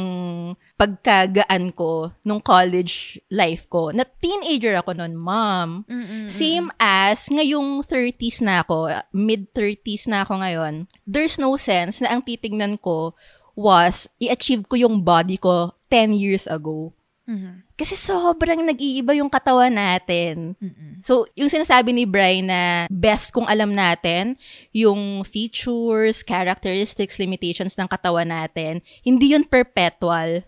pagkagaan ko nung college life ko. Na teenager ako noon, mom. Mhm. Same as ngayong 30s na ako, mid-30s na ako ngayon, there's no sense na ang titignan ko was i-achieve ko yung body ko 10 years ago. Mhm, Kasi sobrang nag-iiba yung katawan natin. mhm. So, yung sinasabi ni Brian na best kung alam natin yung features, characteristics, limitations ng katawan natin, hindi yun perpetual.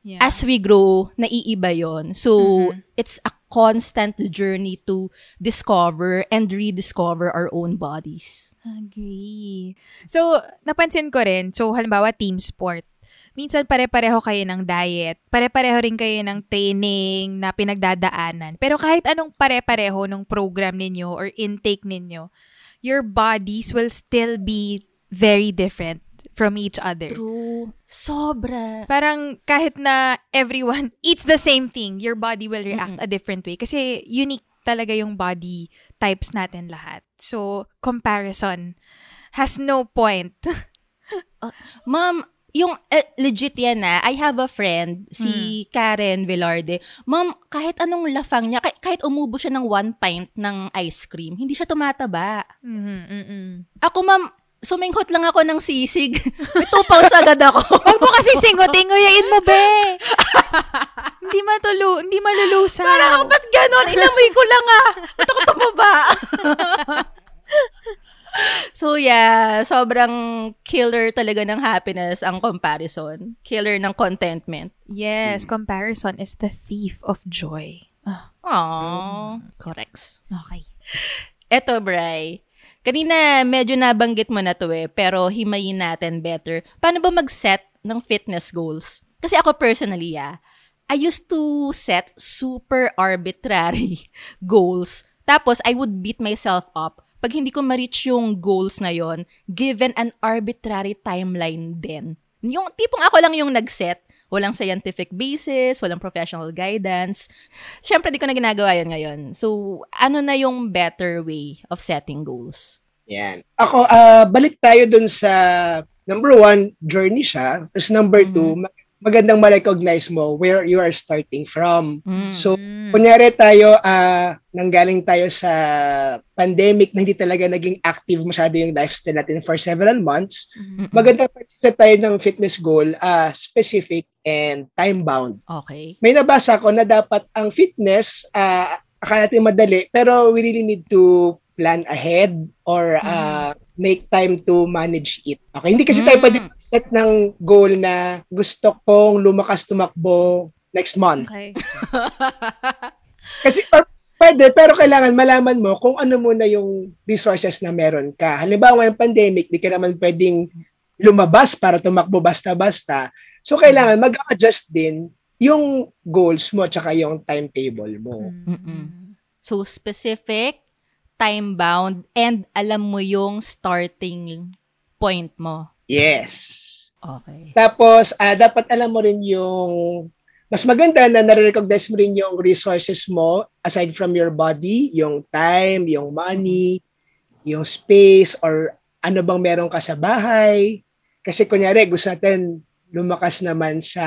Yeah. As we grow, naiiba yon. So, Mhm. it's a constant journey to discover and rediscover our own bodies. Agree. So, napansin ko rin, so halimbawa team sport, minsan pare-pareho kayo ng diet, pare-pareho rin kayo ng training na pinagdadaanan. Pero kahit anong pare-pareho ng program ninyo or intake ninyo, your bodies will still be very different from each other. True. Sobra. Parang kahit na everyone (laughs) eats the same thing, your body will react Mm-mm. a different way. Kasi unique talaga yung body types natin lahat. So, comparison has no point. (laughs) Ma'am, yung eh, legit yan na, I have a friend, si Karen Velarde. Ma'am, kahit anong lafang niya, kahit, kahit umubo siya ng one pint ng ice cream, hindi siya tumataba. Mhm, mhm. Ako, ma'am, suminghot lang ako ng sisig. (laughs) May two pounds agad ako. (laughs) Huwag mo kasi singutin, nguyain mo, be. (laughs) hindi matulu, hindi malulusaw. Parang ako, ba't ganon? Inamoy ko lang ah. Ba't ako tumaba? so yeah, sobrang killer talaga ng happiness ang comparison. Killer ng contentment. yes, comparison is the thief of joy. Ah, Aww. Corrects. okay. Eto, Bray. Kanina, medyo nabanggit mo na to eh, pero himayin natin better. Paano ba mag-set ng fitness goals? Kasi ako personally, ah, I used to set super arbitrary (laughs) goals. Tapos, I would beat myself up pag hindi ko ma-reach yung goals na yon given an arbitrary timeline din. Yung tipong ako lang yung nag-set, walang scientific basis, walang professional guidance. Siyempre, di ko na ginagawa yun ngayon. So, ano na yung better way of setting goals? Yan. Ako, ah, balik tayo dun sa number one, journey siya. Tapos number two, mag- magandang ma-recognize mo where you are starting from. Mm. So, Mm. kunyari tayo, ah, nanggaling tayo sa pandemic na hindi talaga naging active masyado yung lifestyle natin for several months. Mm-mm. Magandang pag-set tayo ng fitness goal, ah, specific and time-bound. Okay. May nabasa ko na dapat ang fitness, ah, akala natin madali, pero we really need to plan ahead or ah, make time to manage it. Okay, hindi kasi tayo Mm. pwede set ng goal na gusto kong lumakas tumakbo next month. Okay. (laughs) Kasi or, pwede, pero kailangan malaman mo kung ano muna yung resources na meron ka. Halimbawa ngayong pandemic, di ka naman pwedeng lumabas para tumakbo basta-basta. So, kailangan mag-adjust din yung goals mo tsaka yung timetable mo. Mm-mm. So, specific, time-bound, and alam mo yung starting point mo. Yes. Okay. Tapos, ah, dapat alam mo rin yung mas maganda na nare-recognize mo rin yung resources mo aside from your body, yung time, yung money, yung space, or ano bang meron ka sa bahay. Kasi kunyari, gusto natin lumakas naman sa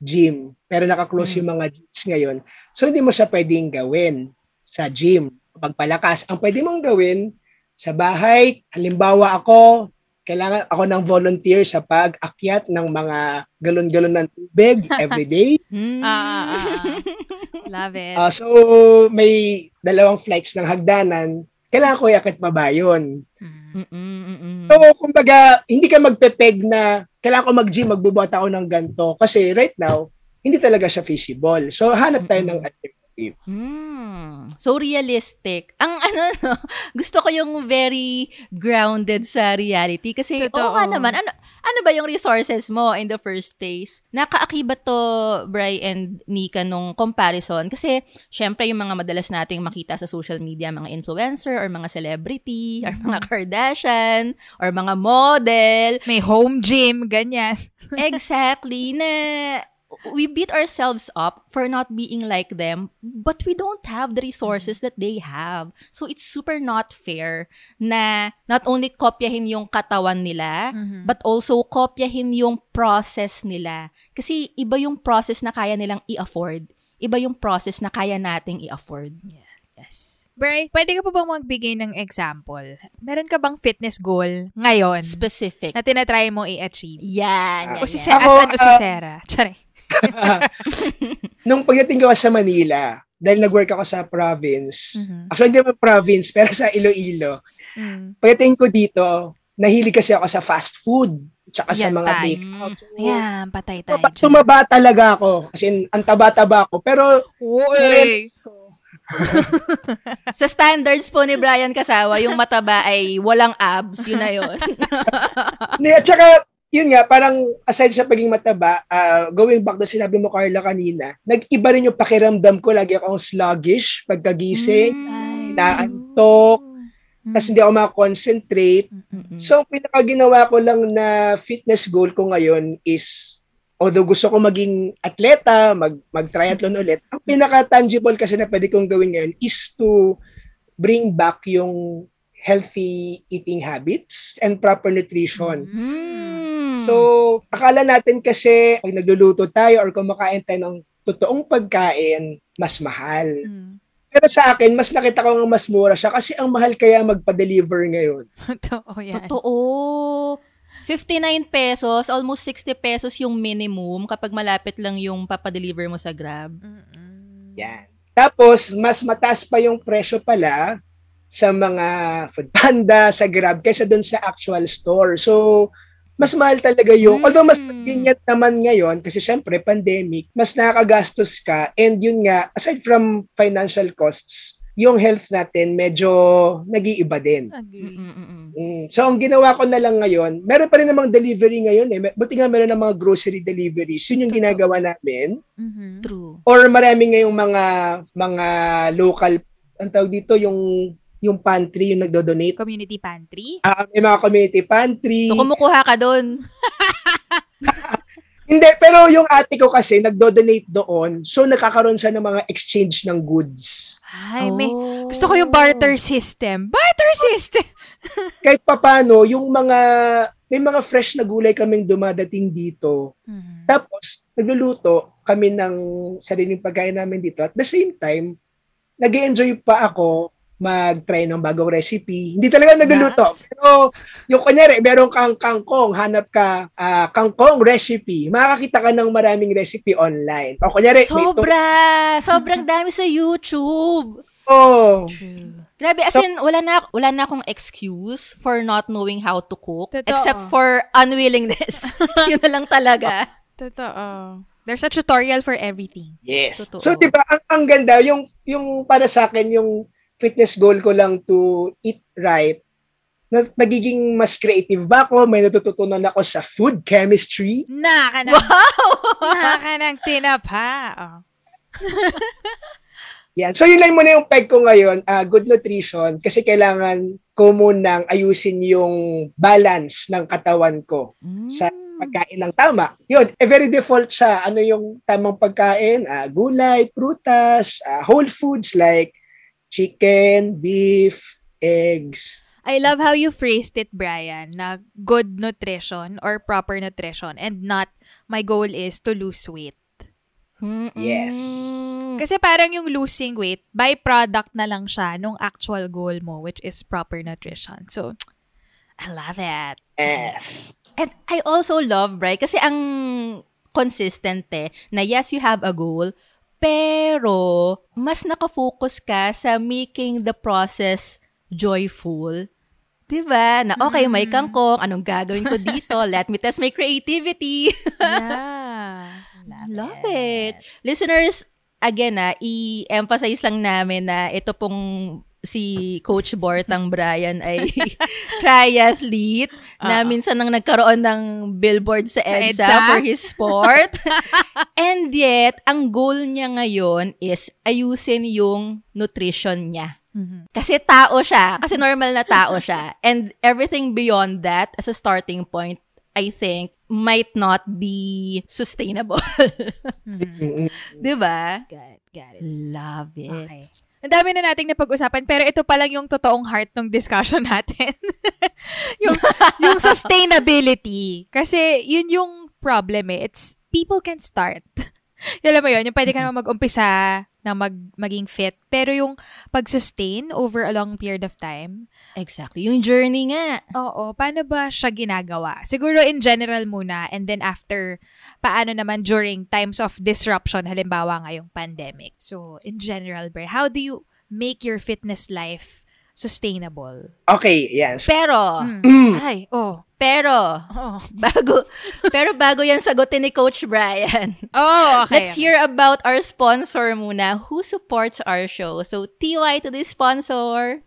gym, pero naka-close Mm. yung mga gyms ngayon. So, hindi mo siya pwedeng gawin sa gym. Pagpalakas, ang pwede mong gawin sa bahay, halimbawa ako, kailangan ako ng volunteer sa pag-akyat ng mga galon-galon ng tubig (laughs) every day. Mm. Ah, ah, ah, ah. Love it. Ah, so, may dalawang flights ng hagdanan. Kailangan ko yakit baba yun. Mm. Mm-mm, mm-mm. So, kumbaga, hindi ka magpepeg na kailangan ko mag-gym, magbubuhat ako ng ganito. Kasi right now, hindi talaga siya feasible. So, hanap tayo ng alternative. Hmm. So realistic. Ang ano (laughs) no, gusto ko yung very grounded sa reality kasi Totoo. oo nga naman ano ano ba yung resources mo in the first place? Nakaakibat to Bri and Nika nung comparison kasi syempre yung mga madalas nating makita sa social media mga influencer or mga celebrity or mga Kardashian or mga model May home gym, ganyan. exactly na we beat ourselves up for not being like them but we don't have the resources that they have so it's super not fair na not only kopyahin yung katawan nila Mhm. but also kopyahin yung process nila kasi iba yung process na kaya nilang i-afford iba yung process na kaya nating i-afford Yes. Bryce, pwede ka pa bang magbigay ng example? Meron ka bang fitness goal ngayon specific na tinatry mo i-achieve? yan, yan, O si. Se- Ako, asan o si ah, Sarah? Charing. (laughs) Nung pagdating ko sa Manila, dahil nag-work ako sa province, Mhm. actually hindi naman province, pero sa Iloilo, Mm. pagdating ko dito, nahilig kasi ako sa fast food, tsaka sa Yan mga tayo. bake-out. So, Ayan, patay tayo tumaba- tumaba talaga ako. As in, ang taba-taba ako. Pero, Uy! (laughs) sa standards po ni Brian Kasawa yung mataba ay walang abs yun na yun (laughs) at saka, yun nga, parang aside sa pagiging mataba, ah, going back to sinabi mo, Carla, kanina, nag-iba rin yung pakiramdam ko. Lagi akong sluggish pagkagising, Mm. naantok, Mm. tapos hindi ako makakonsentrate. Mm-mm. So, ang pinakaginawa ko lang na fitness goal ko ngayon is, although gusto ko maging atleta, mag, mag-triathlon ulit, ang pinaka-tangible kasi na pwede kong gawin ngayon is to bring back yung healthy eating habits and proper nutrition. Mm. So, akala natin kasi pag nagluluto tayo or kumakain tayo ng totoong pagkain, mas mahal. Mm. Pero sa akin, mas nakita ko nga mas mura siya kasi ang mahal kaya magpa-deliver ngayon. (laughs) Totoo yan. Totoo. 59 pesos, almost 60 pesos yung minimum kapag malapit lang yung papadeliver mo sa Grab. Mm-mm. Yan. Tapos, mas mataas pa yung presyo pala sa mga food panda, sa Grab, kaysa dun sa actual store. So, mas mahal talaga yung, Mm. although mas convenient naman ngayon, kasi syempre, pandemic, mas nakakagastos ka. And yun nga, aside from financial costs, yung health natin medyo nag-iiba din. Agree. Mm-mm-mm. Mm. So, ang ginawa ko na lang ngayon, meron pa rin namang delivery ngayon eh. Buti nga meron ng mga grocery deliveries. Yun yung ginagawa namin Mhm. True. or marami ngayong mga mga local ang tawag dito yung yung pantry yung nagdo-donate Community pantry. Ah, may mga community pantry So, kumukuha ka doon. (laughs) hindi pero yung ate ko kasi nagdo-donate doon so nakakaroon siya ng mga exchange ng goods Ay, may... Oh. Gusto ko yung barter system. Barter system! (laughs) kahit papano yung mga may mga fresh na gulay kaming dumadating dito Mhm. tapos nagluluto kami ng sariling pagkain namin dito at the same time nag enjoy pa ako mag-try ng bagong recipe. Hindi talaga nagluluto. Yes. Pero yung kunyari, meron kang kangkong, hanap ka ah, kangkong recipe. Makakita ka ng maraming recipe online. O kunyari, may ito- Sobra! Sobrang dami sa YouTube. Oh, True. Grabe, as in, wala na, wala na akong excuse for not knowing how to cook. Totoo. Except for unwillingness. (laughs) Yun na lang talaga. Totoo. There's a tutorial for everything. yes. Totoo. So, di ba, ang, ang ganda, yung, yung para sa akin, yung fitness goal ko lang to eat right, na, nagiging mas creative ba ako? May natututunan ako sa food chemistry. Naka ng, Wow! (laughs) naka ng tinapa. Oh. (laughs) Yan. So, yun lang muna yung peg ko ngayon, ah, good nutrition, kasi kailangan ko munang ayusin yung balance ng katawan ko sa pagkain ng tama. Yun, eh, very default siya. Ano yung tamang pagkain? Ah, gulay, prutas, ah, whole foods like chicken, beef, eggs. I love how you phrased it, Brian, na good nutrition or proper nutrition and not my goal is to lose weight. Mm-mm. Yes. Kasi parang yung losing weight, byproduct na lang siya nung actual goal mo, which is proper nutrition. So, I love it. Yes. And I also love, right? Kasi ang consistent eh, na yes, you have a goal, pero mas nakafocus ka sa making the process joyful. Diba? Na okay, may kangkong, anong gagawin ko dito? (laughs) Let me test my creativity. Yeah. Love it. Listeners, again ah, i-emphasize lang namin na ito pong si Coach Bortang Brian ay (laughs) triathlete na Oo. minsan nang nagkaroon ng billboard sa EDSA, EDSA? for his sport. (laughs) And yet, ang goal niya ngayon is ayusin yung nutrition niya. Mhm. Kasi tao siya. Kasi normal na tao siya. And everything beyond that, as a starting point, I think, might not be sustainable. (laughs) Mhm. Mm-mm. diba? Got it, got it. Love it. Okay. Ang dami na nating napag-usapan, pero ito pa lang yung totoong heart ng discussion (laughs) natin. yung, yung sustainability. Kasi yun yung problem eh. It's, people can start. (laughs) Alam mo yun, yung pwede ka naman mag-umpisa na mag, maging fit. Pero yung pag-sustain over a long period of time, Exactly. Yung journey nga. oo, paano ba siya ginagawa? Siguro in general muna, and then after, paano naman during times of disruption, halimbawa ngayong pandemic. So, in general, Bre, how do you make your fitness life sustainable? Okay, yes. Pero, Mm. Mm. Ay, oh. pero, Oh, bago, (laughs) pero bago yan sagutin ni Coach Brian. oh okay. Let's hear about our sponsor muna who supports our show. So, TY to the sponsor.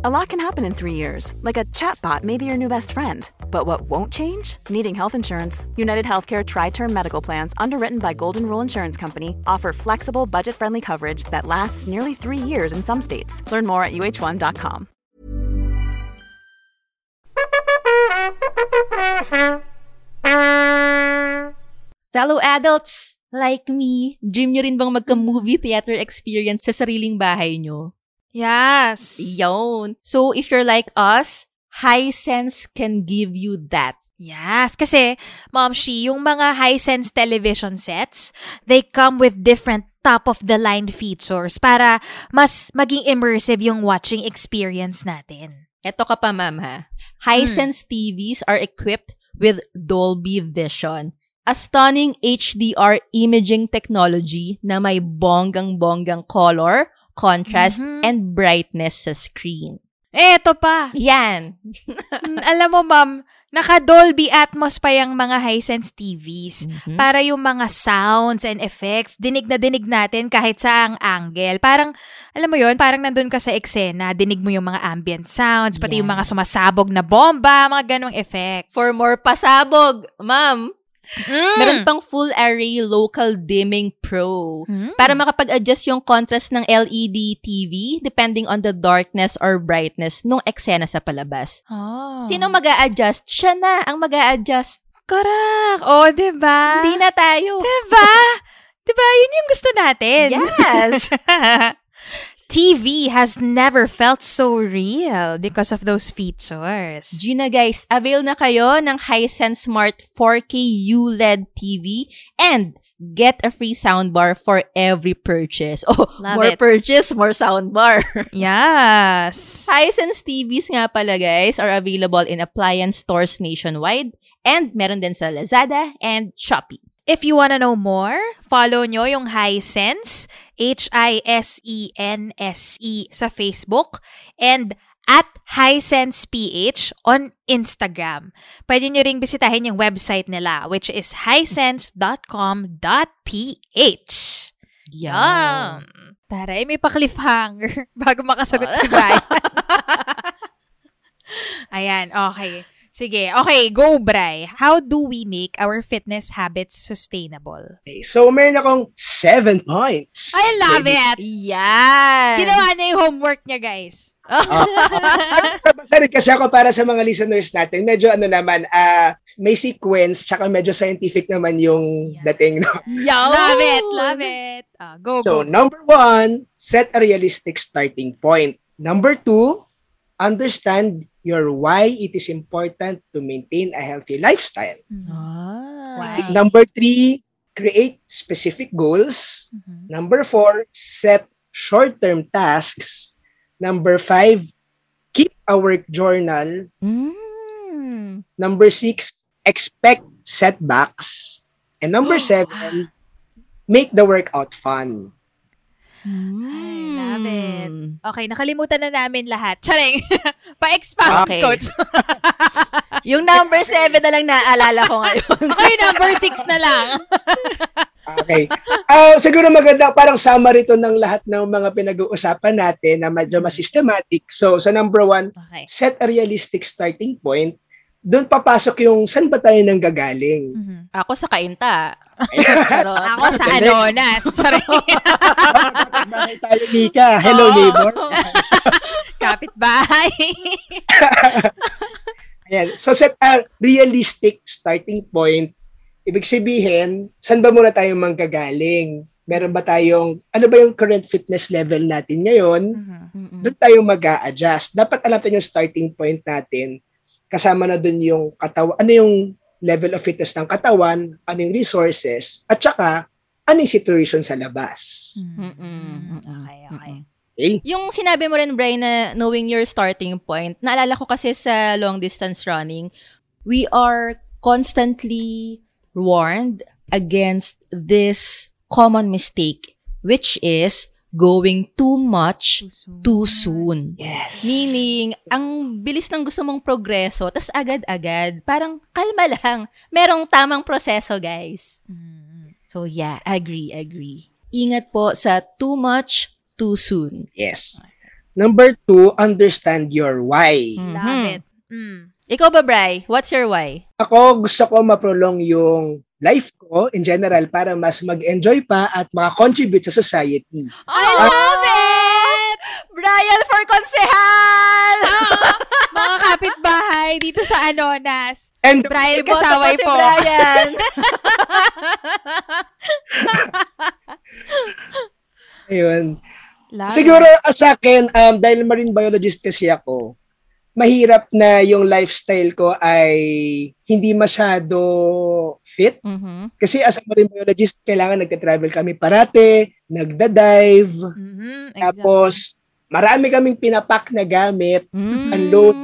A lot can happen in three years, like a chatbot may be your new best friend. But what won't change? Needing health insurance. United Healthcare Tri Term Medical Plans, underwritten by Golden Rule Insurance Company, offer flexible, budget friendly coverage that lasts nearly three years in some states. Learn more at uh1.com. Fellow adults like me, dream nyo rin bang magka-movie theater experience sa sariling bahay nyo? Yes. Yun. So, if you're like us, Hisense can give you that. Yes. Kasi, Mom Shi, yung mga high-sense television sets, they come with different top-of-the-line features para mas maging immersive yung watching experience natin. Eto ka pa, ma'am, ha? Hisense TVs are equipped with Dolby Vision, a stunning HDR imaging technology na may bonggang-bonggang color, contrast, Mhm. and brightness sa screen. Eto pa. Yan. Alam mo, Ma'am, naka-Dolby Atmos pa yung mga Hisense TVs. Mhm. Para yung mga sounds and effects, dinig na dinig natin kahit sa ang angle. Parang, alam mo yon parang nandun ka sa eksena, dinig mo yung mga ambient sounds, pati yung Yeah. mga sumasabog na bomba, mga ganong effects. For more pasabog, ma'am, Mm. meron pang full array local dimming pro. Mm. Para makapag-adjust yung contrast ng LED TV depending on the darkness or brightness nung eksena sa palabas. Oh. Sino mag adjust Siya na ang mag adjust Correct. Oh, diba? Hindi na tayo. Diba? diba? Yun yung gusto natin. Yes. (laughs) TV has never felt so real because of those features. Gina guys, avail na kayo ng Hisense Smart 4K ULED TV and get a free soundbar for every purchase. (laughs) Oh, Love more it. purchase, more soundbar. (laughs) Yes. Hisense TVs nga pala guys are available in appliance stores nationwide and meron din sa Lazada and Shopee. If you wanna know more, follow nyo yung Hisense, H-I-S-E-N-S-E E sa Facebook and at HisensePH on Instagram. Pwede nyo ring bisitahin yung website nila which is hisense.com.ph. Yum! Taray, may pa-cliffhanger (laughs) bago makasagot si Brian. (laughs) Ayan, okay. Sige, okay, go Bray. How do we make our fitness habits sustainable? Okay, so meron akong seven points. I love it! Yan! Ginawa niya yung homework niya, guys. (laughs) Basta rin kasi ako para sa mga listeners natin, medyo ano naman, ah may sequence, tsaka medyo scientific naman yung Yeah. dating. No? Love it! Love it! Ah, go, So, go. number one, set a realistic starting point. Number two, understand your why it is important to maintain a healthy lifestyle. Mhm. Ah. Why? Number three, create specific goals. Mhm. Number four, set short-term tasks. Number five, keep a work journal. Mm. Number six, expect setbacks. And number Oh, (gasps) seven, make the workout fun. I love it. Mm. Okay, nakalimutan na namin lahat. Charing! (laughs) Pa-expound, Okay. coach. (laughs) Yung number seven na lang naaalala ko ngayon. (laughs) okay, number six na lang. Okay. Ah, siguro maganda, parang summary to ng lahat ng mga pinag-uusapan natin na medyo mas systematic. So, sa number one, Okay. set a realistic starting point. Doon papasok yung saan ba tayo nang gagaling. Mhm. Ako sa kainta. (laughs) Charot. Ako sa Anonas. (laughs) Charing! Bakit tayo, Nika? Hello, Oh. neighbor. (laughs) Kapit-bahay. Ayan. So, set a realistic starting point. Ibig sabihin, saan ba muna tayo manggagaling? Meron ba tayong, ano ba yung current fitness level natin ngayon? Mhm. Mm-mm. doon tayo mag adjust Dapat alam natin yung starting point natin. Kasama na doon yung katawan, ano yung level of fitness ng katawan, ano yung resources, at saka ano yung situation sa labas. Mm-mm. Okay, okay. Okay? Yung sinabi mo rin, Brian, na knowing your starting point, naalala ko kasi sa long distance running, we are constantly warned against this common mistake, which is going too much too soon. Yes. Meaning, ang bilis ng gusto mong progreso, tas agad-agad, parang kalma lang. Merong tamang proseso, guys. Mhm. So yeah, agree, agree. Ingat po sa too much, too soon. Yes. Number two, understand your why. Mhm. Love it. Mm. Ikaw ba, Bri? What's your why? Ako, gusto ko ma-prolong yung life ko in general para mas mag-enjoy pa at makakontribute sa society. I love it! Brian for konsehal! (laughs) Mga kapitbahay dito sa Anonas. And Brian kasaway si po. Brian. (laughs) ayun, Love Siguro ah, sa akin, um, dahil marine biologist kasi ako, mahirap na yung lifestyle ko ay hindi masyado fit. Mhm. Kasi as a marine biologist, kailangan nagka-travel kami parate, nagda-dive, Mhm, tapos marami kaming pinapak na gamit Mm. Unload.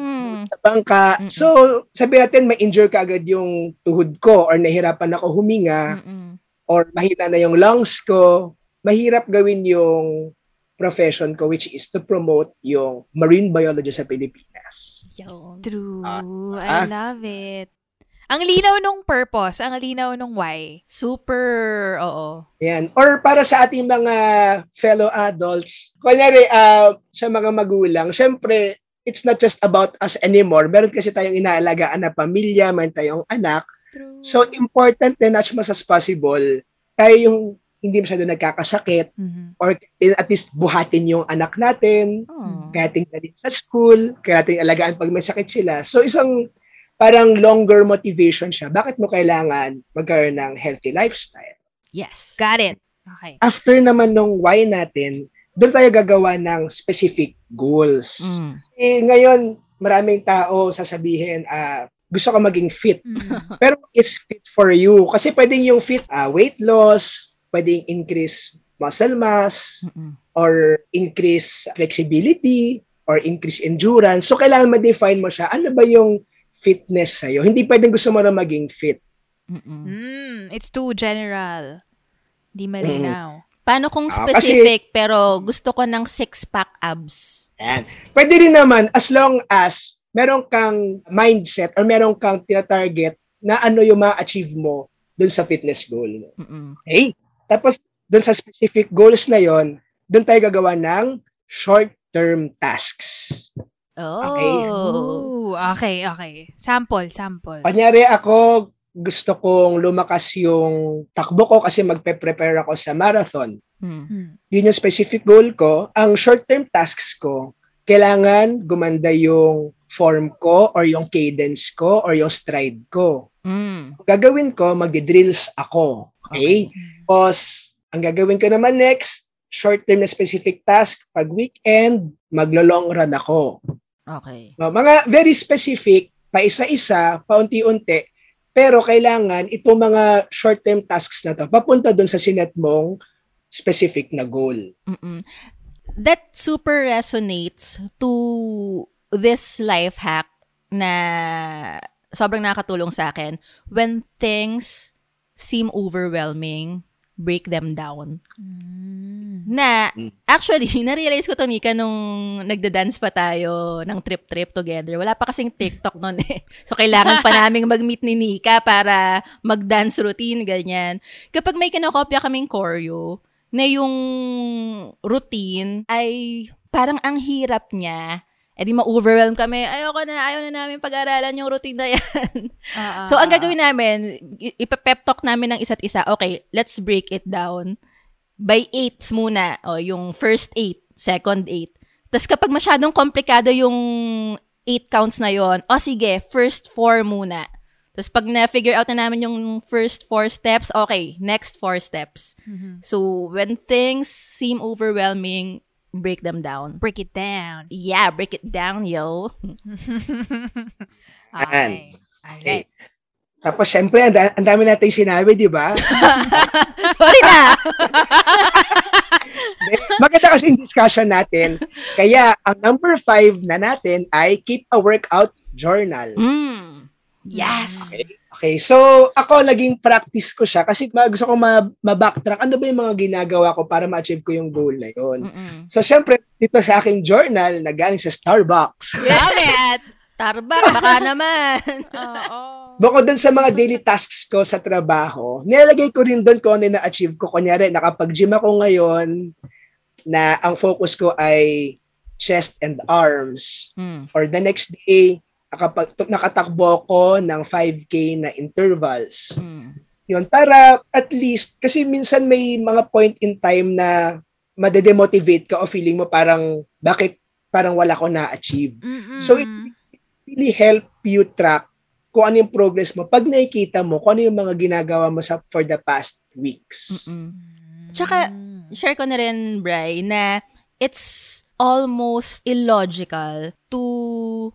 sa bangka. Mm-mm. So, sabi natin, ma-injure ka agad yung tuhod ko or nahirapan ako huminga Mm-mm. or mahina na yung lungs ko. Mahirap gawin yung profession ko which is to promote yung marine biology sa Pilipinas. Yun. True. Ah, I love it. Ang linaw nung purpose, ang linaw nung why. Super, oo. Yan. Or para sa ating mga fellow adults, kunyari uh, sa mga magulang, syempre, it's not just about us anymore. Meron kasi tayong inaalagaan na pamilya, meron tayong anak. True. So, important din as much as possible, tayo yung hindi masyado nagkakasakit Mhm. or at least buhatin yung anak natin, Oh. kaya tingnan sa school, kaya ating alagaan pag may sakit sila. So, isang parang longer motivation siya. Bakit mo kailangan magkaroon ng healthy lifestyle? Yes. Got it. Okay. after naman nung why natin, doon tayo gagawa ng specific goals. Mm. Eh, ngayon, maraming tao sasabihin, ah, gusto ko maging fit. Mm. (laughs) Pero it's fit for you. Kasi pwedeng yung fit, ah, weight loss, pwedeng increase muscle mass, Mm-mm. or increase flexibility, or increase endurance. So, kailangan ma-define mo siya. Ano ba yung fitness sa'yo? Hindi pwedeng gusto mo na maging fit. Mm-mm. Mm, it's too general. Di malinaw. Paano kung Ah, specific pero gusto ko ng six-pack abs? Yan. Pwede rin naman as long as meron kang mindset or meron kang tina-target na ano yung ma-achieve mo dun sa fitness goal mo. Mm-mm. Okay? Tapos dun sa specific goals na yon, dun tayo gagawa ng short-term tasks. Oh. Okay. Ooh, okay, okay. Sample, sample. Kunyari ako, gusto kong lumakas yung takbo ko kasi magpe-prepare ako sa marathon. Hmm. Hmm. Yun yung specific goal ko. Ang short-term tasks ko, kailangan gumanda yung form ko or yung cadence ko or yung stride ko. Hmm. Ang gagawin ko, magdi-drills ako. Okay? Tapos, ang gagawin ko naman next, short-term na specific task, pag weekend, maglo-long run ako. Okay. Uh, Mga very specific, pa isa-isa, paunti-unti, pero kailangan itong mga short-term tasks na to, papunta doon sa sinet mong specific na goal. Mm-mm. That super resonates to this life hack na sobrang nakakatulong sa akin. When things seem overwhelming, break them down. Na, Mm. actually, (laughs) na-realize ko to, Nika, nung nagda-dance pa tayo ng trip-trip together. Wala pa kasing TikTok noon eh. (laughs) So, kailangan pa naming (laughs) mag-meet ni Nika para mag-dance routine, ganyan. Kapag may kinokopya kaming choreo, na yung routine ay parang ang hirap niya, eh di ma-overwhelm kami. Ayoko na, ayaw na namin pag-aralan yung routine na yan. Ah, So, ang gagawin namin, ipepep talk namin ng isa't isa, okay, let's break it down. By eights muna, o yung first eight, second eight. Tapos kapag masyadong komplikado yung eight counts na yon, o sige, first four muna. Tapos pag na-figure out na namin yung first four steps, okay, next four steps. So, when things seem overwhelming, break them down. break it down. Yeah, break it down, yo. (laughs) Okay. Okay. Tapos, syempre, ang, ang dami natin sinabi, di ba? (laughs) Sorry na! (laughs) Maganda kasi yung discussion natin. Kaya, ang number five na natin ay keep a workout journal. Mm. Yes. Okay, so ako naging practice ko siya kasi ma- gusto ko ma- ma-backtrack. Ano ba yung mga ginagawa ko para ma-achieve ko yung goal na yun? Mm-mm. So, syempre, dito sa aking journal na galing sa Starbucks. Love it! Tarbak, baka naman. (laughs) Oo. Bukod dun sa mga daily tasks ko sa trabaho, nilalagay ko rin doon kung ano na-achieve ko. Kunyari, nakapag-gym ako ngayon na ang focus ko ay chest and arms. Mm. Or the next day, nakapag, nakatakbo ko ng 5K na intervals. Mm. Yun, para at least, kasi minsan may mga point in time na madedemotivate ka o feeling mo parang, bakit parang wala ko na-achieve. Mm-mm. So, it really help you track kung ano yung progress mo. Pag nakikita mo, kung ano yung mga ginagawa mo sa, for the past weeks. Mm-mm. Tsaka, share ko na rin, Bri, na it's almost illogical to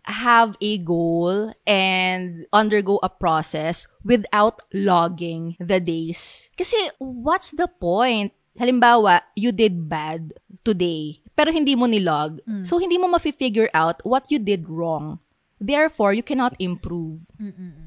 have a goal and undergo a process without logging the days. Kasi what's the point? Halimbawa, you did bad today, pero hindi mo nilog. So, hindi mo ma-figure out what you did wrong. Therefore, you cannot improve.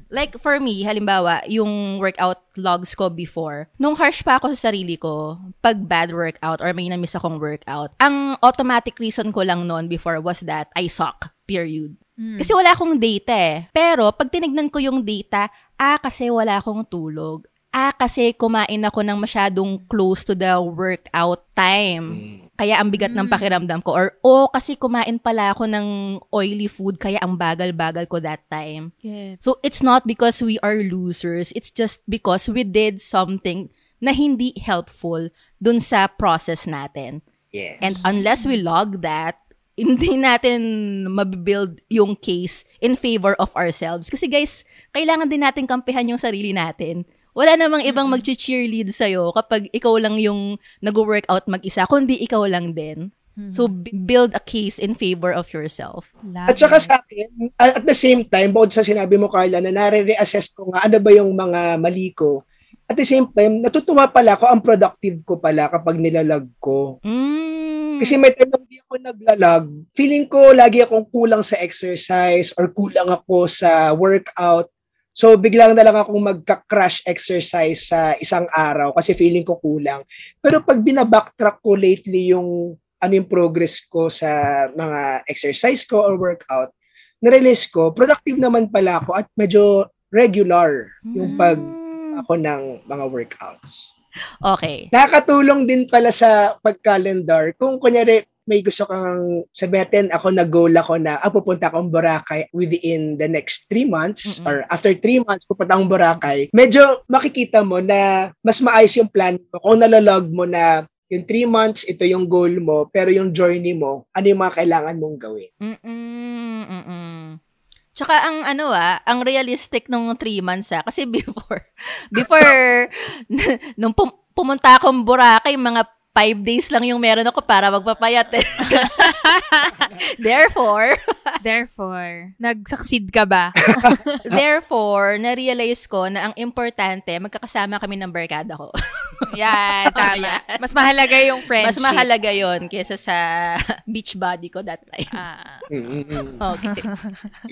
Like for me, halimbawa, yung workout logs ko before, nung harsh pa ako sa sarili ko, pag bad workout or may na-miss akong workout, ang automatic reason ko lang noon before was that I suck. Period. Kasi wala akong data eh. Pero pag tinignan ko yung data, ah, kasi wala akong tulog. Ah, kasi kumain ako ng masyadong close to the workout time. Kaya ang bigat ng pakiramdam ko. Or, oh, kasi kumain pala ako ng oily food, kaya ang bagal-bagal ko that time. Gets. So, it's not because we are losers. It's just because we did something na hindi helpful dun sa process natin. Yes. And unless we log that, hindi natin mabibuild yung case in favor of ourselves. Kasi guys, kailangan din natin kampihan yung sarili natin. Wala namang ibang mag-cheerlead sa'yo kapag ikaw lang yung nag-workout mag-isa, kundi ikaw lang din. So, b- build a case in favor of yourself. Love At saka sa akin, at the same time, bukod sa sinabi mo, Carla, na nare-reassess ko nga ano ba yung mga mali ko. At the same time, natutuwa pala ako, ang productive ko pala kapag nilalag ko. Mm. Kasi may time na hindi ako naglalag, feeling ko lagi akong kulang sa exercise or kulang ako sa workout. So biglang na lang akong magka-crash exercise sa isang araw kasi feeling ko kulang. Pero pag binabacktrack ko lately yung ano yung progress ko sa mga exercise ko or workout, narealize ko, productive naman pala ako at medyo regular yung pag ako ng mga workouts. Okay. Nakakatulong din pala sa pag-calendar. Kung kunyari, may gusto kang sabihin, ako nag-goal ako na, ah, pupunta akong Boracay within the next three months, Mm-mm. or after three months, pupunta akong Boracay, medyo makikita mo na mas maayos yung plan mo. Kung nalalog mo na yung three months, ito yung goal mo, pero yung journey mo, ano yung mga kailangan mong gawin. Mm-mm, mm-mm. Tsaka ang ano ah, ang realistic nung three months ah. Kasi (laughs) before, before, (laughs) nung pum- pumunta akong Boracay, mga five days lang yung meron ako para magpapayat eh. (laughs) Therefore, (laughs) Therefore, nag-succeed ka ba? (laughs) therefore, na-realize ko na ang importante, magkakasama kami ng barkada ko. Yan, tama. Mas mahalaga yung friendship. Mas mahalaga yon kesa sa beach body ko that time. Ah. Okay.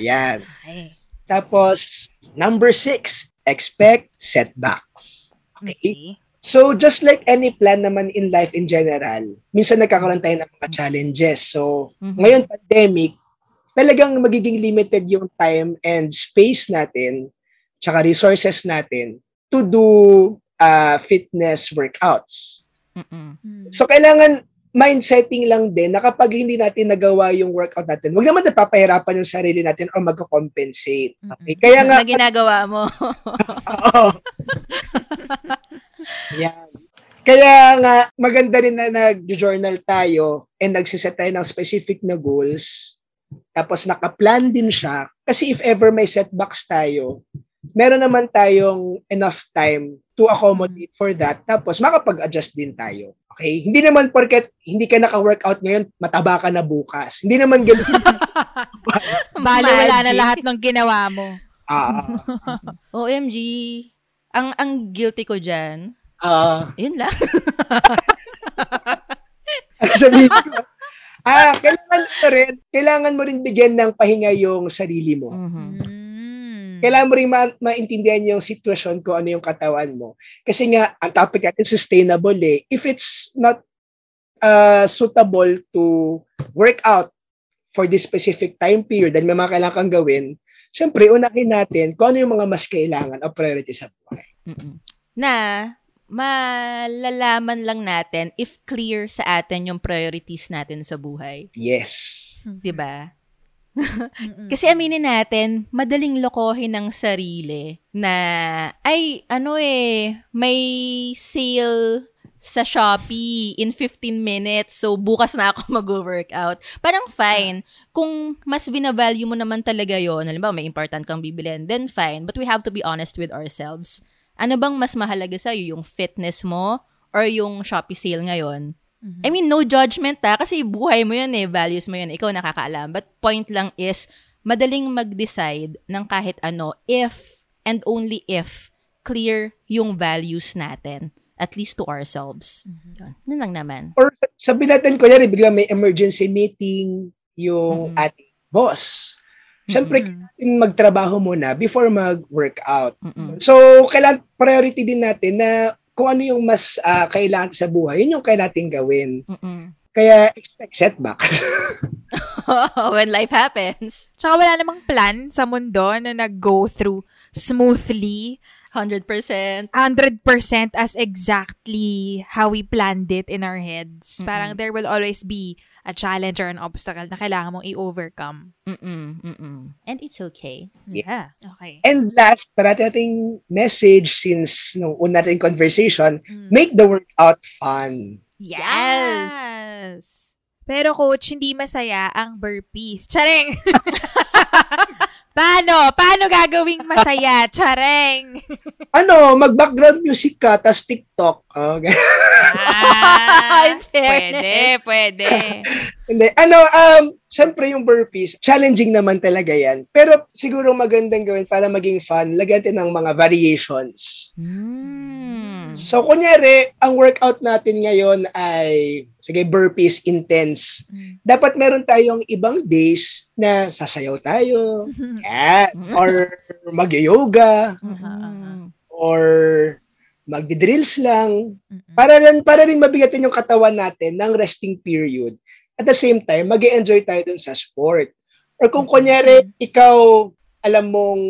Yan. okay. Tapos, number six, expect setbacks. Okay? Okay. So, just like any plan naman in life in general, minsan nagkakaroon tayo ng mga challenges. So, Mhm. ngayon pandemic, talagang magiging limited yung time and space natin, tsaka resources natin to do uh, fitness workouts. Mm-mm. Hmm. So, kailangan mindsetting lang din na kapag hindi natin nagawa yung workout natin, wag naman napapahirapan yung sarili natin or mag-compensate. Okay? Kaya nga, na ginagawa mo. (laughs) Oo. (laughs) Yan. Kaya nga, maganda rin na nag-journal tayo and nagsiset tayo ng specific na goals. Tapos nakaplan din siya. Kasi if ever may setbacks tayo, meron naman tayong enough time to accommodate for that. Tapos makapag-adjust din tayo. Okay? Hindi naman porket hindi ka naka-workout ngayon, mataba ka na bukas. Hindi naman ganun. (laughs) Bale, wala na lahat ng ginawa mo. Ah, (laughs) OMG. Ang ang guilty ko diyan. ah, Yun lang. (laughs) sabihin ko, ah, kailangan mo rin, kailangan mo rin bigyan ng pahinga yung sarili mo. Mhm. Hmm. Kailangan mo rin ma- maintindihan yung sitwasyon ko, ano yung katawan mo. Kasi nga, ang topic natin, sustainable eh. If it's not uh, suitable to work out for this specific time period, dahil may mga kailangan kang gawin, syempre, unahin natin kung ano yung mga mas kailangan o priority sa buhay. Mm-mm. Na malalaman lang natin if clear sa atin yung priorities natin sa buhay. Yes. 'Di ba? Kasi aminin natin, madaling lokohin ng sarili na, ay, ano eh, may sale sa Shopee in 15 minutes, so bukas na ako (laughs) mag-workout. Parang fine. Kung mas binavalue mo naman talaga yon halimbawa may important kang bibilin, then fine. But we have to be honest with ourselves. Ano bang mas mahalaga sa'yo? Yung fitness mo or yung Shopee sale ngayon? I mean, no judgment ha, kasi buhay mo yun eh, values mo yun, ikaw nakakaalam. But point lang is, madaling mag-decide ng kahit ano if and only if clear yung values natin. At least to ourselves. Yun. Yun lang naman. Or sabi natin, kunyari, bigla may emergency meeting yung Mm-mm. ating boss. Siyempre, kailangan magtrabaho muna before mag-workout. Mm-mm. So, kailangan priority din natin na kung ano yung mas ah, kailangan sa buhay, yun yung kailangan natin gawin. Mm-mm. Kaya expect setbacks. (laughs) (laughs) When life happens, Tsaka wala namang plan sa mundo na nag-go through smoothly 100%. 100% as exactly how we planned it in our heads. Mm-mm. Parang there will always be a challenge or an obstacle na kailangan mong i-overcome. Mm-mm. Mm-mm. And it's okay. Yeah. Okay. And last, parati nating message since nung una nating conversation, Mm. make the workout fun. Yes! Yes! Pero coach, hindi masaya ang burpees. Charing! (laughs) Paano? Paano gagawing masaya? (laughs) Chareng! Ano, mag-background music ka, tas TikTok. Okay. Ah, (laughs) In fairness. pwede, pwede. (laughs) Hindi. Ano, um, syempre yung burpees, challenging naman talaga yan. Pero siguro magandang gawin para maging fun, lagyan natin ng mga variations. Mm. So, kunyari, ang workout natin ngayon ay, sige, burpees intense. Mm. Dapat meron tayong ibang days na sasayaw tayo, (laughs) yan, or mag-yoga, Mm. or magdi-drills lang. Para rin, para rin mabigatin yung katawan natin ng resting period. At the same time, mag enjoy tayo dun sa sport. Or kung kunyari, ikaw alam mong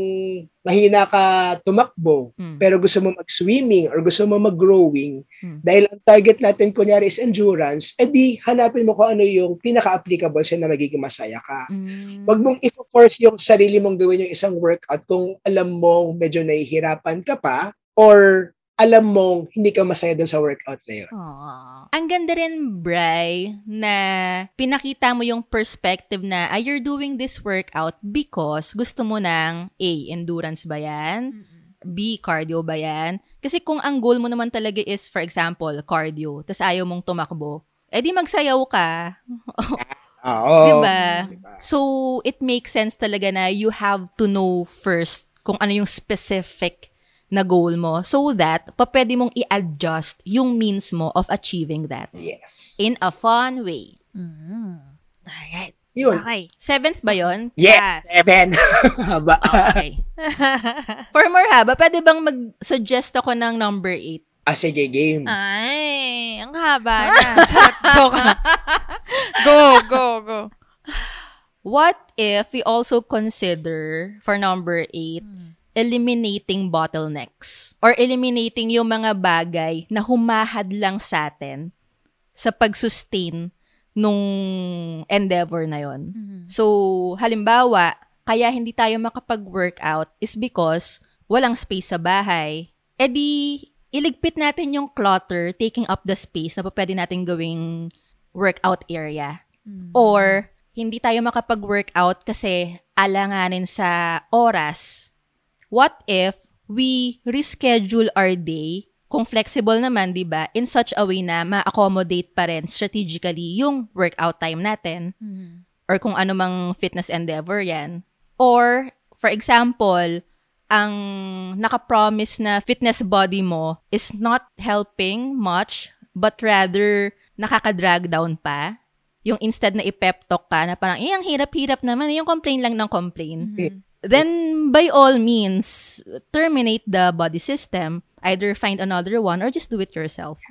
mahina ka tumakbo, Mm. pero gusto mo mag-swimming or gusto mo mag-growing, Hmm. dahil ang target natin kunyari is endurance, edi hanapin mo kung ano yung pinaka-applicable sa na magiging masaya ka. Mm. Wag mong i-force yung sarili mong gawin yung isang workout kung alam mong medyo nahihirapan ka pa or alam mong hindi ka masaya dun sa workout na yun. Aw. Ang ganda rin, Bry, na pinakita mo yung perspective na ah, you're doing this workout because gusto mo ng A, endurance ba yan? B, cardio ba yan? Kasi kung ang goal mo naman talaga is, for example, cardio, tas ayaw mong tumakbo, eh di magsayaw ka. (laughs) Oo. Diba? So, it makes sense talaga na you have to know first kung ano yung specific na goal mo so that pa pwede mong i-adjust yung means mo of achieving that Yes. in a fun way. Mm. Alright. Yun. Okay. Seventh ba yon? Yes. Yes. Seven. Haba. Okay. (laughs) For more haba, pwede bang mag-suggest ako ng number 8? ah, sige, game. Ay, ang haba (laughs) na. Joke, joke lang. Go, go, go. What if we also consider, for number 8, eliminating bottlenecks or eliminating yung mga bagay na humahad lang sa atin sa pag-sustain nung endeavor na yon. So, halimbawa, kaya hindi tayo makapag-workout is because walang space sa bahay. E di, iligpit natin yung clutter taking up the space na pa pwede natin gawing workout area. Or, hindi tayo makapag-workout kasi alanganin sa oras. What if we reschedule our day, kung flexible naman, di ba, in such a way na ma-accommodate pa rin strategically yung workout time natin or kung ano mang fitness endeavor yan. Or, for example, ang nakapromise na fitness body mo is not helping much, but rather nakaka-drag down pa. Yung instead na ipep talk ka na parang, eh, ang hirap-hirap naman, yung complain lang ng complain. Then, by all means, terminate the body system. Either find another one or just do it yourself.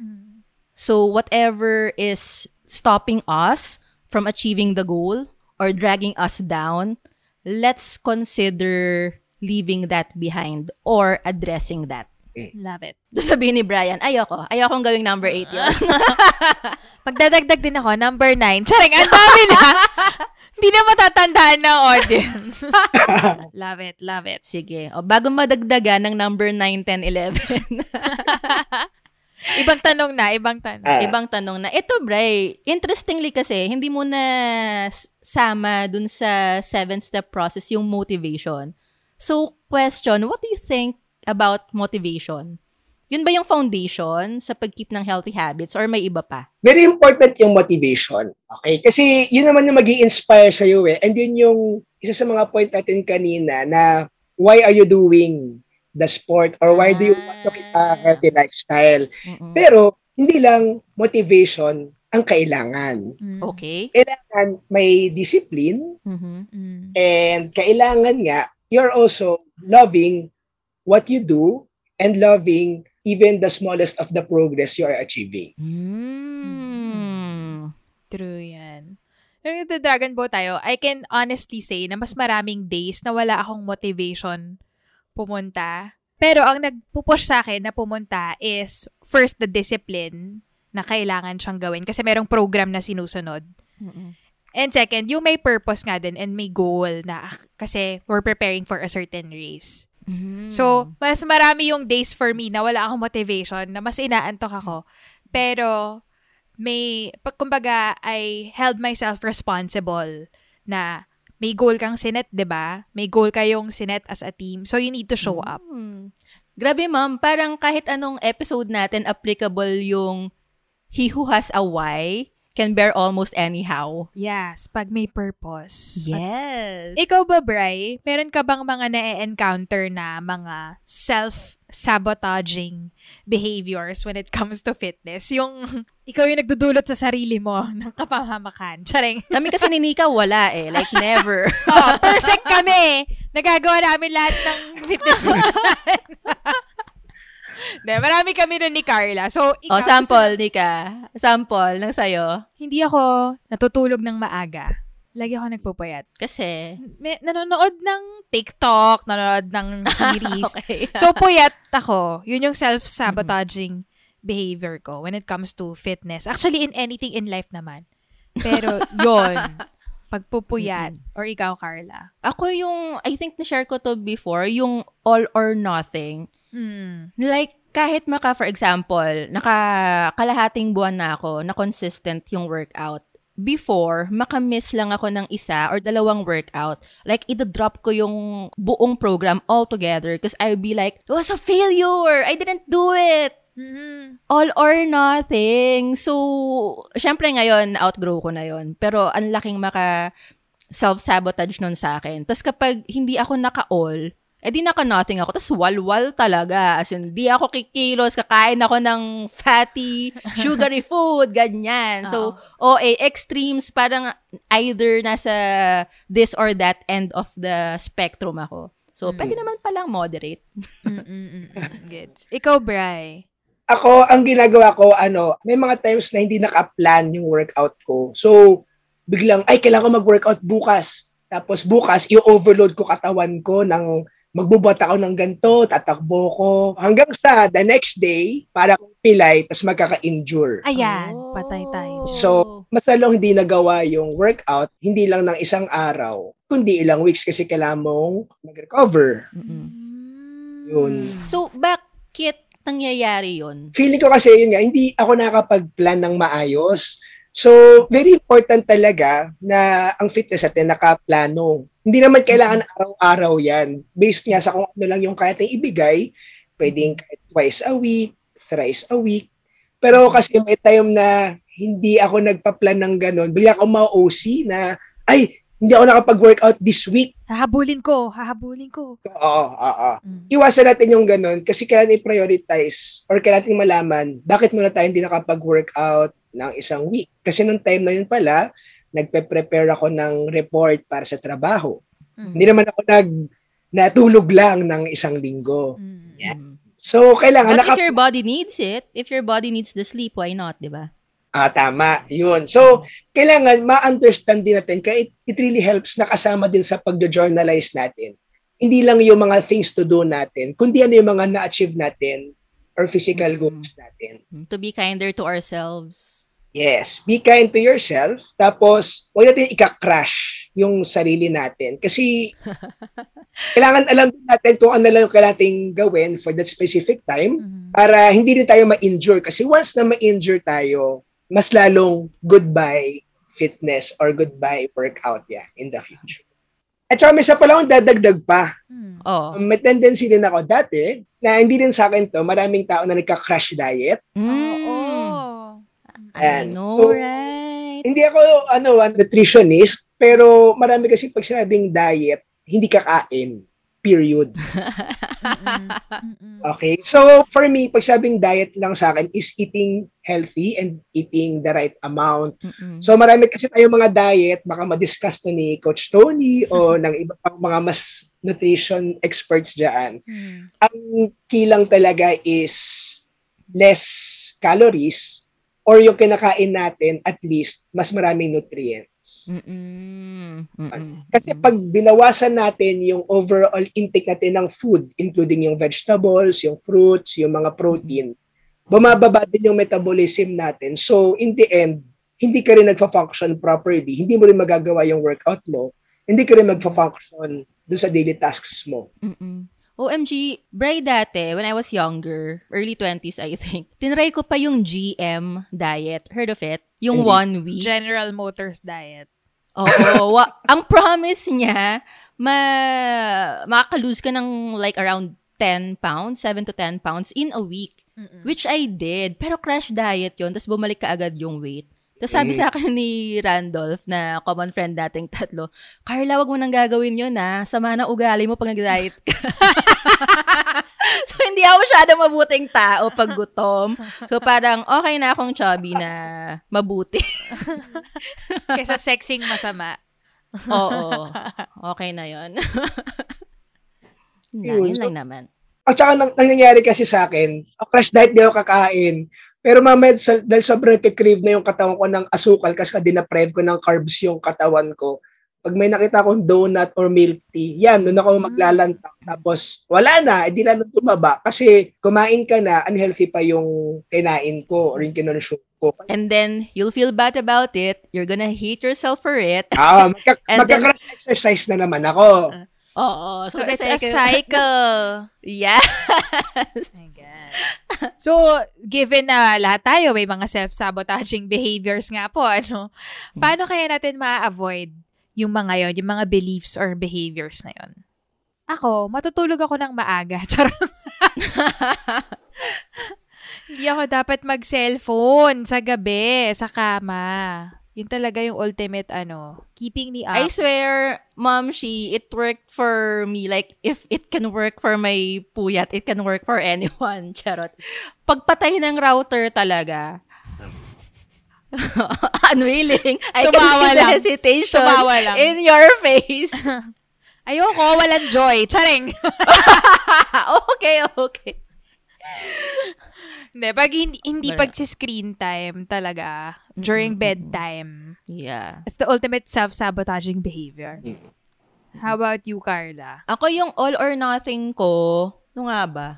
So, whatever is stopping us from achieving the goal or dragging us down, let's consider leaving that behind or addressing that. Love it. (laughs) Sabihin ni Brian, ayoko. Ayokong gawing number 8 yun. (laughs) Magdadagdag din ako, number 9. Charing, ang dami na. (laughs) Hindi na matatandaan ng audience. (laughs) (laughs) love it, love it. Sige. O, bago madagdagan ng number 9, 10, 11. Ibang tanong na, ibang tanong. Ah. Ibang tanong na. Ito, Bray, interestingly kasi, hindi mo na sama dun sa seven-step process yung motivation. So, question, what do you think about motivation? Yun ba yung foundation sa pag-keep ng healthy habits or may iba pa? Very important yung motivation. Okay? Kasi yun naman yung mag inspire sa iyo eh. And yun yung isa sa mga point natin kanina na why are you doing the sport or why do you want to keep a healthy lifestyle? Mm-mm. Pero hindi lang motivation ang kailangan. Mm. Okay. Kailangan may discipline Mhm. Mm. and kailangan nga you're also loving what you do and loving even the smallest of the progress you are achieving. Mm. True yan. Pero the Dragon Boat tayo, I can honestly say na mas maraming days na wala akong motivation pumunta. Pero ang nagpupush sa akin na pumunta is first the discipline na kailangan siyang gawin kasi merong program na sinusunod. Mm-mm. And second, yung may purpose nga din and may goal na ah, kasi we're preparing for a certain race. Mm. So, mas marami yung days for me na wala akong motivation, na mas inaantok ako. Pero, may, kumbaga, I held myself responsible na may goal kang sinet, 'di ba? May goal kayong sinet as a team. So, you need to show up. Mm. Grabe, ma'am. Parang kahit anong episode natin, applicable yung he who has a why can bear almost anyhow. Yes, pag may purpose. Yes. Ikaw ba, Bri? Meron ka bang mga na-encounter na mga self-sabotaging behaviors when it comes to fitness? Yung (laughs) ikaw yung nagdudulot sa sarili mo (laughs) ng kapahamakan. Charing. (laughs) Kami kasi ni Nika, wala eh. Like, never. oh, perfect kami. Nagagawa namin lahat ng fitness. De, marami kami nun ni Carla. So, ikaw, oh, sample, Nika. Sample ng sayo. hindi ako natutulog ng maaga. Lagi ako nagpupuyat. Kasi, May, nanonood ng TikTok, nanonood ng (laughs) series. okay. so, puyat ako. Yun yung self-sabotaging behavior ko when it comes to fitness. Actually, in anything in life naman. Pero, yon (laughs) pagpupuyat. Or ikaw, Carla. ako yung, I think na-share ko to before, yung all or nothing. Hmm. Like, kahit maka, for example, naka kalahating buwan na ako na consistent yung workout. Before, makamiss lang ako ng isa or dalawang workout. Like, ito-drop ko yung buong program altogether because I would be like, it was a failure! I didn't do it! Mhm. all or nothing. So, syempre ngayon, outgrow ko na yon Pero, ang laking maka self-sabotage nun sa akin. Tapos kapag hindi ako naka-all, eh di naka-nothing ako. Tapos walwal talaga. As in, di ako kikilos, kakain ako ng fatty, (laughs) sugary food, ganyan. So, OA, extremes, parang either nasa this or that end of the spectrum ako. So, pwede naman palang moderate. Mm-mm-mm. Gets. Ikaw, Bri. Ako, ang ginagawa ko, ano, may mga times na hindi naka-plan yung workout ko. So, biglang, ay, kailangan ko mag-workout bukas. Tapos bukas, i-overload ko katawan ko ng magbubuhat ako ng ganito, tatakbo ko. Hanggang sa the next day, para kong pilay, tapos magkaka-injure. Ayan, Oh. patay tayo. So, mas lalong hindi nagawa yung workout, hindi lang ng isang araw, kundi ilang weeks kasi kailangan mong mag-recover. Mm-mm. Yun. So, bakit nangyayari yun? feeling ko kasi yun nga, hindi ako nakapag-plan ng maayos. So, very important talaga na ang fitness natin nakaplano. Hindi naman kailangan araw-araw yan. Based nga sa kung ano lang yung kaya nating ibigay, pwedeng kahit twice a week, thrice a week. Pero kasi may time na hindi ako nagpa-plan ng ganun, bigla ako ma-OC na, ay, hindi ako nakapag-workout this week. Hahabulin ko, hahabulin ko. Oo, oo. Mm. iwasan natin yung ganun kasi kailangan i-prioritize or kailangan natin malaman bakit muna tayo hindi nakapag-workout ng isang week. Kasi nung time na yun pala, nagpe-prepare ako ng report para sa trabaho. Mm. Hindi naman ako nag natulog lang ng isang linggo. Mm. Yeah. So, kailangan But naka... if your body needs it, if your body needs the sleep, why not, di ba? Ah, tama. Yun. So, kailangan ma-understand din natin kaya it, it really helps na kasama din sa pag-journalize natin. Hindi lang yung mga things to do natin, kundi ano yung mga na-achieve natin or physical Mm. goals natin. To be kinder to ourselves. Yes, be kind to yourself. Tapos, huwag natin ika-crush yung sarili natin. Kasi, (laughs) kailangan alam din natin kung ano lang yung kailangan nating gawin for that specific time Mm. para hindi din tayo ma-injure. Kasi once na ma-injure tayo, mas lalong goodbye fitness or goodbye workout yan in the future. At saka may isa pala akong dadagdag pa. Mm. Oh. May tendency din ako dati na hindi din sa akin to, maraming tao na nagka-crash diet. Mm. Oo. I Ayan. know, So, right? Hindi ako ano, ah, nutritionist, pero marami kasi pag sinabing diet, hindi kakain. Period. (laughs) Okay? So, for me, pag sabing diet lang sa akin is eating healthy and eating the right amount. Mm-mm. So, marami kasi tayong mga diet, baka ma-discuss to ni Coach Tony o (laughs) ng iba pang mga mas nutrition experts dyan. Mm. Ang key lang talaga is less calories or yung kinakain natin at least mas maraming nutrients. Mm-mm. Mm-mm. Kasi pag binawasan natin yung overall intake natin ng food, including yung vegetables, yung fruits, yung mga protein, bumababa din yung metabolism natin. So, in the end, hindi ka rin nagfa-function properly, hindi mo rin magagawa yung workout mo, hindi ka rin magfa-function dun sa daily tasks mo. Mm-mm. OMG, Bray dati, when I was younger, early 20s I think, tinry ko pa yung GM diet. Heard of it? Yung Hindi. one week. General Motors diet. Oo. (laughs) wa- ang promise niya, ma makaka-lose ka ng like around 10 pounds, 7 to 10 pounds in a week. Mm-mm. Which I did. Pero crash diet yon Tapos bumalik ka agad yung weight. Tapos sabi Mm. sa akin ni Randolph, na common friend dating tatlo, Carla, wag mo nang gagawin yun ha. Sama na ugali mo pag nag-diet ka. (laughs) so, hindi ako masyadong mabuting tao pag gutom. So, parang okay na akong chubby na mabuti. (laughs) Kesa sexing masama. Oo. (laughs) Okay na yun. na, Yun. yun So, lang naman. At saka nang, nangyayari kasi sa akin, oh, crash diet di ako kakain. Pero mamaya, sa, dahil sobrang kikrave na yung katawan ko ng asukal kasi dinaprev ko ng carbs yung katawan ko, pag may nakita akong donut or milk tea, yan, doon ako maglalantang. Tapos, wala na, hindi na nung tumaba. Kasi kumain ka na, unhealthy pa yung kinain ko or yung kinonsume ko. And then, you'll feel bad about it. You're gonna hate yourself for it. Ah, magka, (laughs) magka-crash exercise na naman ako. Oo. So, it's a cycle. (laughs) Yes. my God. So, given na lahat tayo may mga self-sabotaging behaviors nga po, ano, paano kaya natin ma-avoid yung mga yon, yung mga beliefs or behaviors na yon? Ako, matutulog ako ng maaga. (laughs) Charot. Hindi ako dapat mag-cellphone sa gabi, sa kama. Yun talaga yung ultimate, ano, keeping me up. I swear, Mom, she, it worked for me. Like, if it can work for my puyat, it can work for (laughs) anyone. Charot. Pagpatay ng router talaga, (laughs) unwilling. I can Tumawa see the lang. hesitation Tumawa lang. in your face. (laughs) Ayoko, walang joy. Charing. okay, okay. Hindi, pag hindi, hindi pag screen time talaga, during Mm-mm, bedtime, Yeah. it's the ultimate self-sabotaging behavior. How about you, Carla? Ako yung all or nothing ko, no nga ba?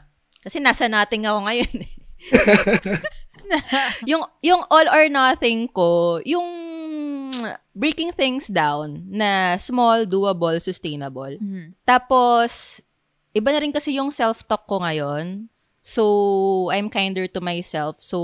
Kasi nasa nothing ako ngayon. eh. (laughs) yung yung all or nothing ko, yung breaking things down na small, doable, sustainable. Mhm. Tapos iba na rin kasi yung self-talk ko ngayon. So, I'm kinder to myself. So,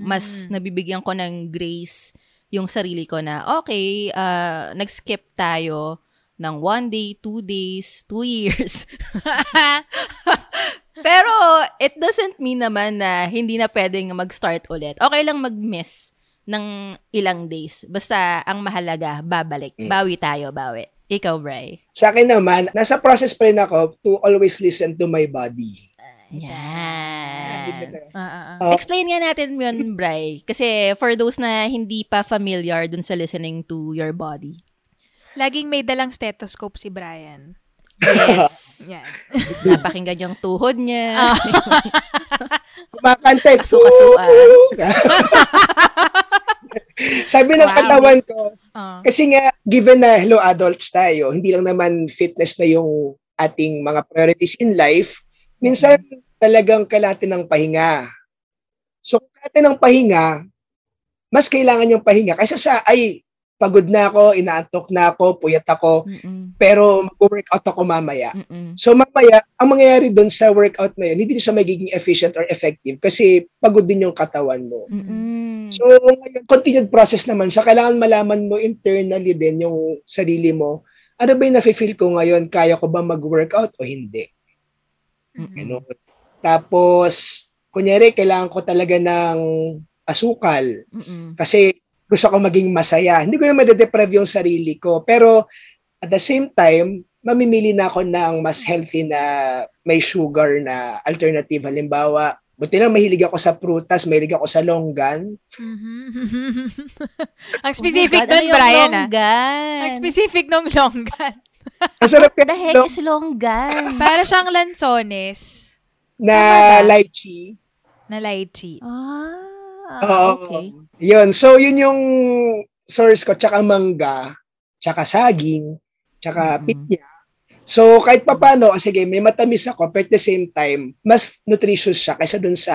mas Mm. nabibigyan ko ng grace yung sarili ko na, okay, uh, nag-skip tayo ng one day, two days, two years. (laughs) Pero, it doesn't mean naman na hindi na pwedeng mag-start ulit. Okay lang mag-miss ng ilang days. Basta, ang mahalaga, babalik. Mm. Bawi tayo, bawi. Ikaw, Bray. Sa akin naman, nasa process pa rin ako to always listen to my body. Yan. Ah. Uh, Explain nga natin yun, Bray. Kasi for those na hindi pa familiar dun sa listening to your body. Laging may dalang stethoscope si Brian. Yes. (laughs) Yan. (laughs) Napakinggan yung tuhod niya. (laughs) Kumakanta. Kasu-kasuan. Sabi ng Wow. katawan ko, Ah. kasi nga, given na hello adults tayo, hindi lang naman fitness na yung ating mga priorities in life, minsan talagang kailangan ng pahinga. So, kung kailangan ng pahinga, mas kailangan yung pahinga. Kaysa sa, ay, pagod na ako, inaantok na ako, puyat ako, Mm-mm. pero mag-workout ako mamaya. Mm-mm. So mamaya, ang mangyayari doon sa workout na yun, hindi siya magiging efficient or effective kasi pagod din yung katawan mo. Mm-mm. So ngayon, continued process naman siya. Kailangan malaman mo internally din yung sarili mo. Ano ba yung nafe-feel ko ngayon? Kaya ko ba mag-workout o hindi? Mm-mm. Ano? Tapos, kunyari, kailangan ko talaga ng asukal Mm-mm. kasi gusto ko maging masaya. Hindi ko naman deprive yung sarili ko. Pero at the same time, mamimili na ako ng mas healthy na may sugar na alternative. Halimbawa, buti lang mahilig ako sa prutas, mahilig ako sa longgan. Mhm. Ang (laughs) Oh my specific God, nun, Brian, ah. longgan? Ang specific nung longgan. Masarap The yan heck no? is longgan? (laughs) Para siyang lansones na lychee. na lychee. ah, Oo. okay. Yun. So, yun yung source ko. Tsaka mangga, tsaka saging, tsaka Mhm. pitya. So, kahit pa paano, sige, may matamis ako, but at the same time, mas nutritious siya kaysa dun sa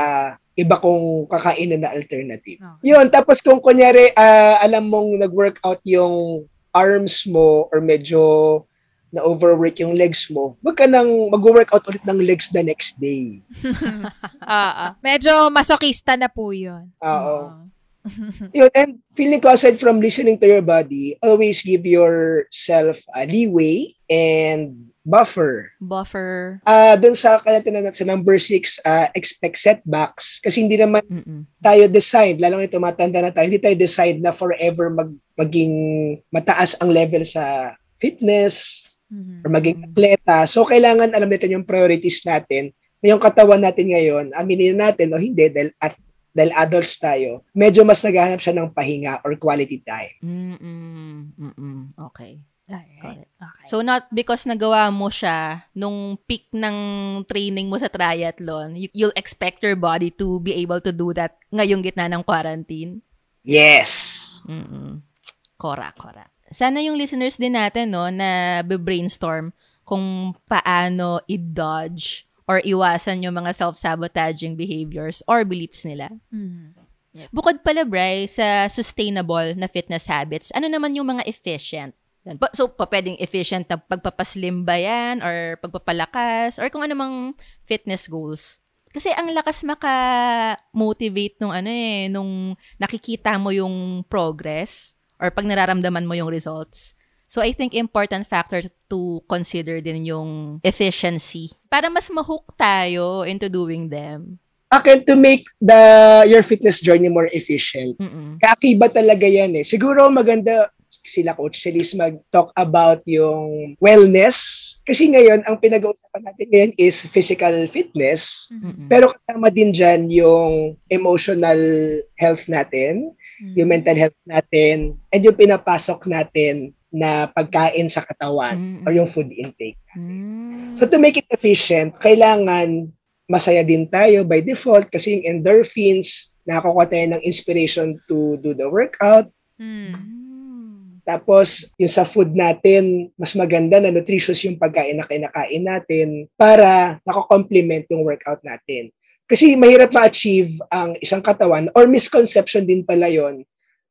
iba kong kakainin na alternative. Okay. Yun, tapos kung kunyari, ah, alam mong nag-workout yung arms mo or medyo na-overwork yung legs mo, wag ka nang mag-workout ulit ng legs the next day. (laughs) Ah, ah. Medyo masokista na po yun. Oo. (laughs) Yun, and feeling ko aside from listening to your body, always give yourself a leeway and buffer. Buffer. Ah, doon sa kaya tinanong sa number six, ah, expect setbacks. Kasi hindi naman Mm-mm. tayo designed, lalo na tumatanda na tayo, hindi tayo designed na forever mag, maging mataas ang level sa fitness Mhm. or maging atleta. So, kailangan alam natin yung priorities natin na yung katawan natin ngayon, aminin natin o hindi dahil, at, dahil adults tayo, medyo mas naghahanap siya ng pahinga or quality time. Mm-mm. Mm-mm. Okay. Alright. Okay. So, not because nagawa mo siya nung peak ng training mo sa triathlon, you, you'll expect your body to be able to do that ngayong gitna ng quarantine. Yes. Mm-mm. Kora, kora. Sana yung listeners din natin, no, na brainstorm kung paano i-dodge or iwasan yung mga self-sabotaging behaviors or beliefs nila. Mm. Bukod pala, Bry, sa sustainable na fitness habits, ano naman yung mga efficient? So, pa pwedeng efficient na pagpapaslim ba yan or pagpapalakas or kung anumang fitness goals. Kasi ang lakas maka-motivate nung ano eh, nung nakikita mo yung progress or pag nararamdaman mo yung results. So, I think important factor to consider din yung efficiency para mas mahook tayo into doing them. Akin to make the your fitness journey more efficient. Mm-mm. Kakiba talaga yan eh. Siguro maganda sila Coach Celis mag-talk about yung wellness. Kasi ngayon, ang pinag-uusapan natin ngayon is physical fitness. Mm-mm. Pero kasama din dyan yung emotional health natin, yung mental health natin, and yung pinapasok natin na pagkain sa katawan Mm-mm. or yung food intake. Mm. So to make it efficient, kailangan masaya din tayo by default kasi yung endorphins, nakakuha tayo ng inspiration to do the workout. Mm. Tapos, yung sa food natin, mas maganda na nutritious yung pagkain na kinakain natin para nakakomplement yung workout natin. Kasi mahirap ma-achieve ang isang katawan or misconception din pala yon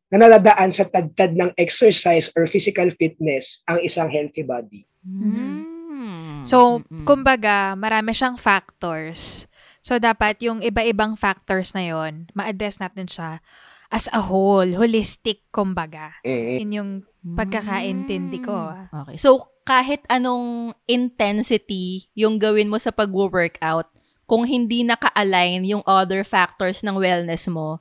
na nadadaan sa tagtad ng exercise or physical fitness ang isang healthy body. Mm. So, kumbaga, marami siyang factors. So, dapat yung iba-ibang factors na yon ma-address natin siya as a whole, holistic, kumbaga. Yun yung pagkakaintindi ko. ah. Okay. So, kahit anong intensity yung gawin mo sa pag-workout, kung hindi naka-align yung other factors ng wellness mo,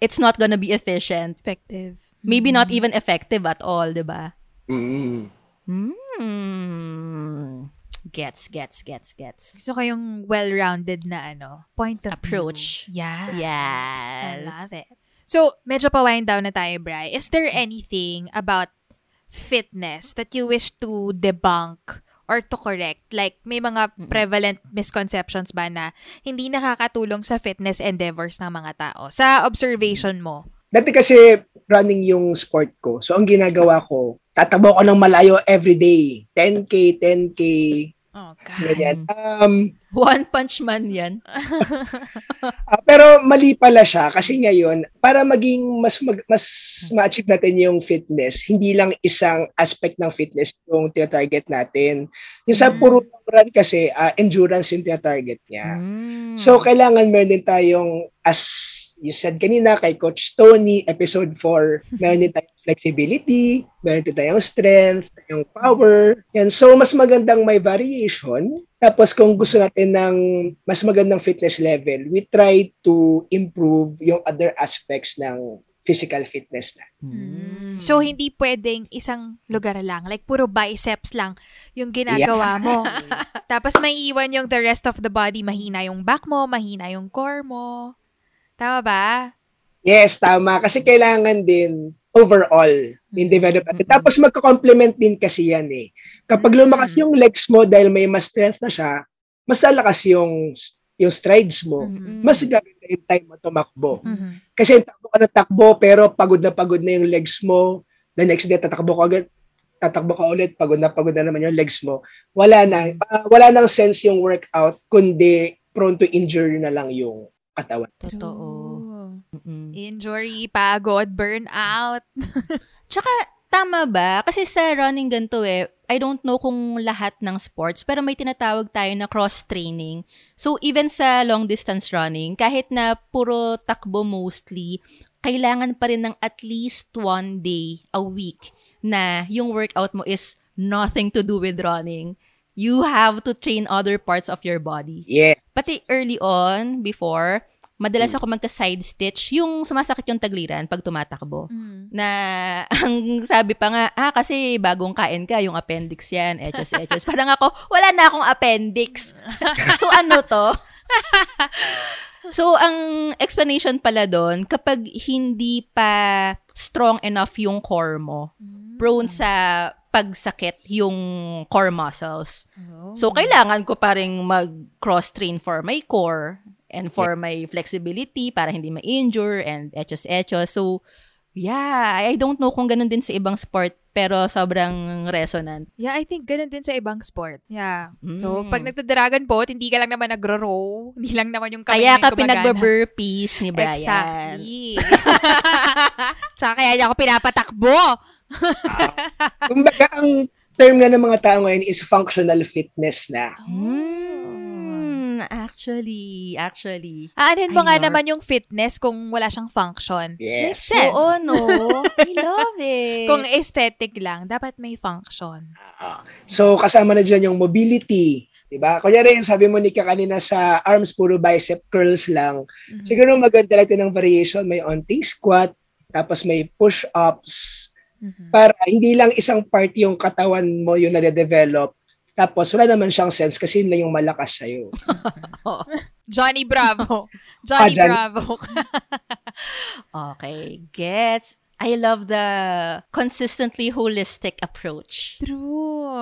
it's not gonna be efficient. Effective. Maybe not even effective at all, di ba? Mm. Hmm. Gets, gets, gets, gets. Gusto ko yung well-rounded na ano, point of Approach. view. Yes. Yes. I love it. So, medyo pa-wind down na tayo, Bri. Is there anything about fitness that you wish to debunk or to correct? Like, may mga prevalent misconceptions ba na hindi nakakatulong sa fitness endeavors ng mga tao? Sa observation mo. Dati kasi running yung sport ko. So ang ginagawa ko, tatabo ko ng malayo every day. 10K, 10K, Oh, ganyan. Um, One Punch Man yan. (laughs) ah, pero mali pala siya kasi ngayon, para maging mas mag, mas ma-achieve natin yung fitness, hindi lang isang aspect ng fitness yung tinatarget natin. Yung sa Mm. puro run kasi, ah, endurance yung tinatarget niya. Mm. So, kailangan meron din tayong, as you said kanina kay Coach Tony, episode 4, (laughs) meron din tayong flexibility, meron din tayong strength, tayong power. Yan. So, mas magandang may variation. Tapos, kung gusto natin ng mas magandang fitness level, we try to improve yung other aspects ng physical fitness na. Mm. So, hindi pwedeng isang lugar lang. Like, puro biceps lang yung ginagawa mo. (laughs) Tapos, may iwan yung the rest of the body. Mahina yung back mo, mahina yung core mo. Tama ba? Yes, tama. Kasi kailangan din overall in develop natin. Tapos magka-complement din kasi yan eh. Kapag lumakas yung legs mo dahil may mas strength na siya, mas lalakas yung yung strides mo. Mm. Mas gaganda yung time mo tumakbo. Mhm. Kasi takbo ka na takbo pero pagod na pagod na yung legs mo. The next day tatakbo ka agad tatakbo ka ulit, pagod na pagod na naman yung legs mo. Wala na. Ah, wala nang sense yung workout kundi prone to injury na lang yung katawan. Totoo. Mm-mm. Injury, pagod, burnout. (laughs) Tsaka, tama ba? Kasi sa running ganito eh, I don't know kung lahat ng sports, pero may tinatawag tayo na cross-training. So, even sa long-distance running, kahit na puro takbo mostly, kailangan pa rin ng at least one day a week na yung workout mo is nothing to do with running. You have to train other parts of your body. Yes. Pati early on, before, madalas ako magka-side stitch, yung sumasakit yung tagliran pag tumatakbo. Mm. Na, (laughs) ang sabi pa nga, ah, kasi bagong kain ka, yung appendix yan, etches, etches. Parang ako, wala na akong appendix. (laughs) so, ano to? so, ang explanation pala doon, kapag hindi pa strong enough yung core mo, prone sa pagsakit yung core muscles. Oh. So, kailangan ko pa rin mag-cross-train for my core and for my flexibility para hindi ma-injure and etchos-etchos. So, yeah, I don't know kung ganun din sa ibang sport pero sobrang resonant. Yeah, I think ganun din sa ibang sport. Yeah. So, Mm. pag nagda-dragon boat, hindi ka lang naman nagro-row. (laughs) Hindi lang naman yung kamay Kaya ka pinagbe-burpees ni Brian. Exactly. (laughs) Tsaka kaya niya ako pinapatakbo. Kumbaga, ang term nga ng mga tao ngayon is functional fitness na. Actually, actually. Aanin mo Ay, nga Lord. naman yung fitness kung wala siyang function. Yes. sense. Oo, no? I love (laughs) it. Kung aesthetic lang, dapat may function. Ah, So, kasama na dyan yung mobility. Diba? Kunyari, yung sabi mo ni kanina sa arms, puro bicep curls lang. Mhm. Siguro maganda lang ng variation. May onting squat, tapos may push-ups, Mhm. para hindi lang isang part yung katawan mo yung nade-develop. Tapos wala naman siyang sense kasi yun lang yung malakas sa'yo. (laughs) Johnny Bravo. (laughs) Johnny Johnny. Bravo. (laughs) Okay, gets. I love the consistently holistic approach. True.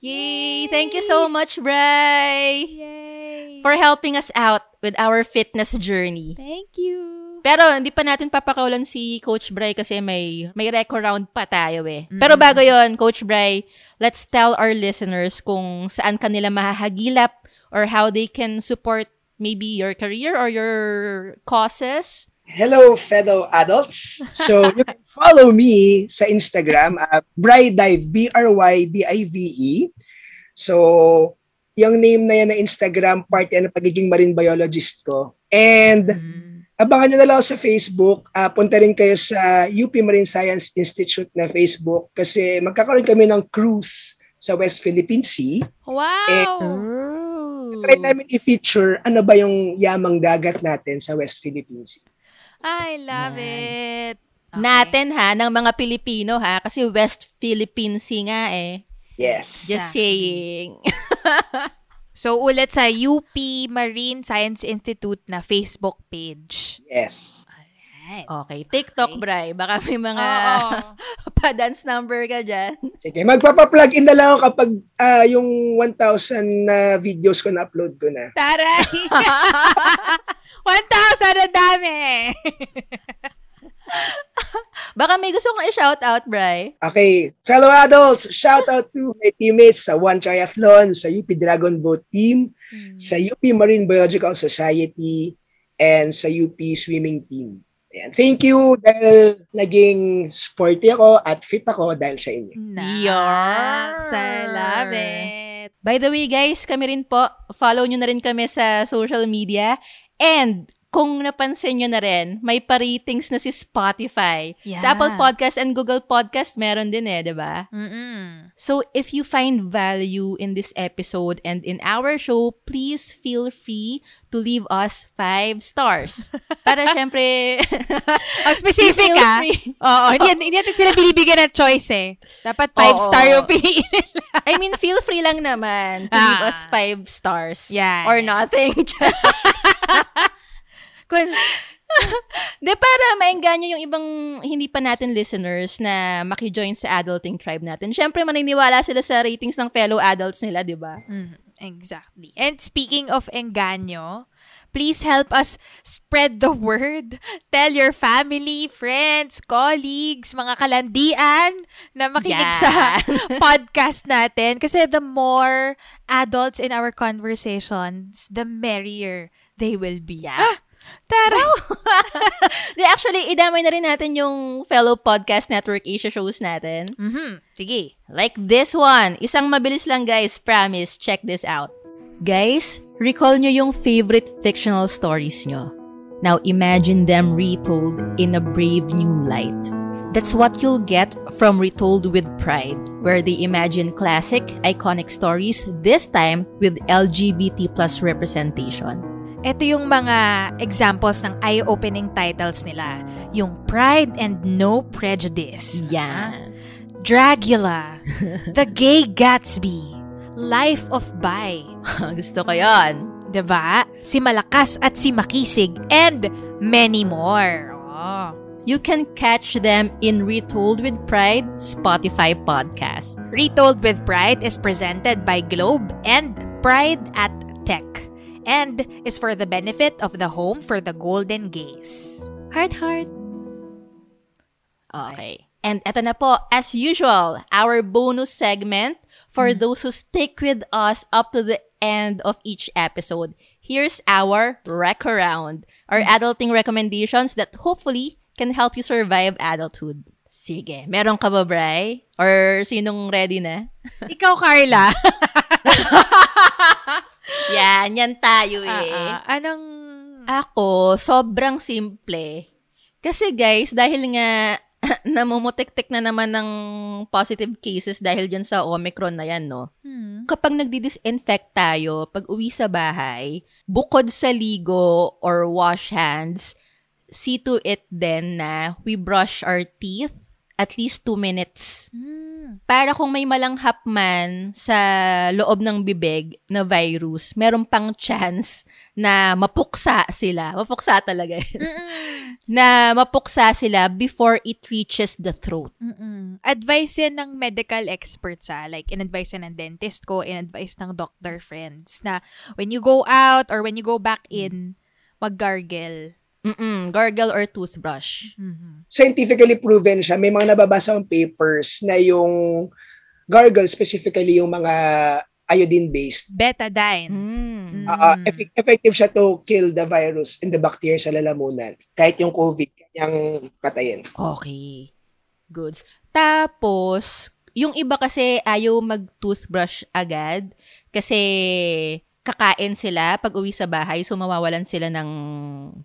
Yay! Thank you so much, Bray, Yay. for helping us out with our fitness journey. Thank you. Pero hindi pa natin papakawalan si Coach Bray kasi may may record round pa tayo eh. Pero bago 'yon, Coach Bray, let's tell our listeners kung saan kanila mahahagilap or how they can support maybe your career or your causes. Hello, fellow adults. So, (laughs) you can follow me sa Instagram, uh, Brydive, B-R-Y-D-I-V-E. E. So, yung name na yan na Instagram, part yan ng pagiging marine biologist ko. And, abangan nyo na lang ako sa Facebook. Uh, punta rin kayo sa UP Marine Science Institute na Facebook kasi magkakaroon kami ng cruise sa West Philippine Sea. Wow. Try namin i-feature ano ba yung yamang dagat natin sa West Philippine Sea. I love Yan. it. Okay. Natin ha, ng mga Pilipino ha, kasi West Philippine Sea nga eh. Yes. Just saying. (laughs) So, ulit sa UP Marine Science Institute na Facebook page. Yes. Alright. Okay, TikTok, Bray. Baka may mga (laughs) pa-dance number ka dyan. Sige, magpapa-plug in na lang ako kapag ah, yung 1,000 na videos ko na-upload ko na. Taray! (laughs) 1,000 ang dami! (laughs) (laughs) Baka may gusto kong i-shoutout, Bray. Okay, fellow adults, shout out to my teammates sa One Triathlon, sa UP Dragon Boat Team, sa UP Marine Biological Society, and sa UP Swimming Team. Ayan. Thank you dahil naging sporty ako at fit ako dahil sa inyo. Nice! I love it! By the way, guys, kami rin po, follow nyo na rin kami sa social media. And kung napansin nyo na rin, may pa-ratings na si Spotify. Yeah. Sa Apple Podcast and Google Podcast, meron din eh, di ba? So, if you find value in this episode and in our show, please feel free to leave us five stars. (laughs) Para syempre, Ang specific (laughs) ah. Oo, hindi, (laughs) hindi natin sila binibigyan ng choice eh. Dapat five Oo. star yung piliin nila. I mean, feel free lang naman to leave Ah. us five stars. Yan. Or nothing. (laughs) De, para maengganyo yung ibang hindi pa natin listeners na makijoin sa adulting tribe natin. Siyempre, maniniwala sila sa ratings ng fellow adults nila, di ba? Mm, exactly. And speaking of enganyo, please help us spread the word. Tell your family, friends, colleagues, mga kalandian na makinig sa (laughs) podcast natin. Kasi the more adults in our conversations, the merrier they will be. Yeah. Ah, tara! (laughs) Di, actually, idamay na rin natin yung fellow podcast network Asia shows natin. Mhm. Sige. Like this one. Isang mabilis lang, guys. Promise. Check this out. Guys, recall nyo yung favorite fictional stories nyo. Now imagine them retold in a brave new light. That's what you'll get from Retold with Pride, where they imagine classic, iconic stories, this time with LGBT plus representation. Ito yung mga examples ng eye-opening titles nila. Yung Pride and No Prejudice. Yan. Dragula. (laughs) The Gay Gatsby. Life of Bai. (laughs) Gusto ko. 'Di ba? Si Malakas at si Makisig and many more. Oh. you can catch them in Retold with Pride Spotify podcast. Retold with Pride is presented by Globe and Pride at Tech and is for the benefit of the home for the golden gaze. Heart, heart. Okay. And eto na po, as usual, our bonus segment for those who stick with us up to the end of each episode. Here's our rec around, our adulting recommendations that hopefully can help you survive adulthood. Sige, meron ka ba, Bray? Or sinong ready na? Ikaw, Carla. (laughs) yan, yan tayo Ah, eh. ah, anong... Ako, sobrang simple. Kasi guys, dahil nga (laughs) namumutik-tik na naman ng positive cases dahil dyan sa Omicron na yan, no? Hmm. Kapag nagdi-disinfect tayo, pag uwi sa bahay, bukod sa ligo or wash hands, see to it then na we brush our teeth at least two minutes. Hmm. Para kung may malanghap man sa loob ng bibig na virus, meron pang chance na mapuksa sila. Mapuksa talaga. yun. (laughs) Na mapuksa sila before it reaches the throat. Mm-mm. Advice yan ng medical experts ah. Like, in-advise yan ng dentist ko, in-advise ng doctor friends na when you go out or when you go back in, mag-gargle. Mm-mm, gargle or toothbrush. Mhm. Scientifically proven siya. May mga nababasa akong papers na yung gargle, specifically yung mga iodine-based, Betadine. Mm. ah, Mm. effe- effective siya to kill the virus and the bacteria sa lalamunan. Kahit yung COVID, kanyang patayin. Okay. Goods. Tapos, yung iba kasi ayaw mag-toothbrush agad kasi kakain sila pag uwi sa bahay so mawawalan sila ng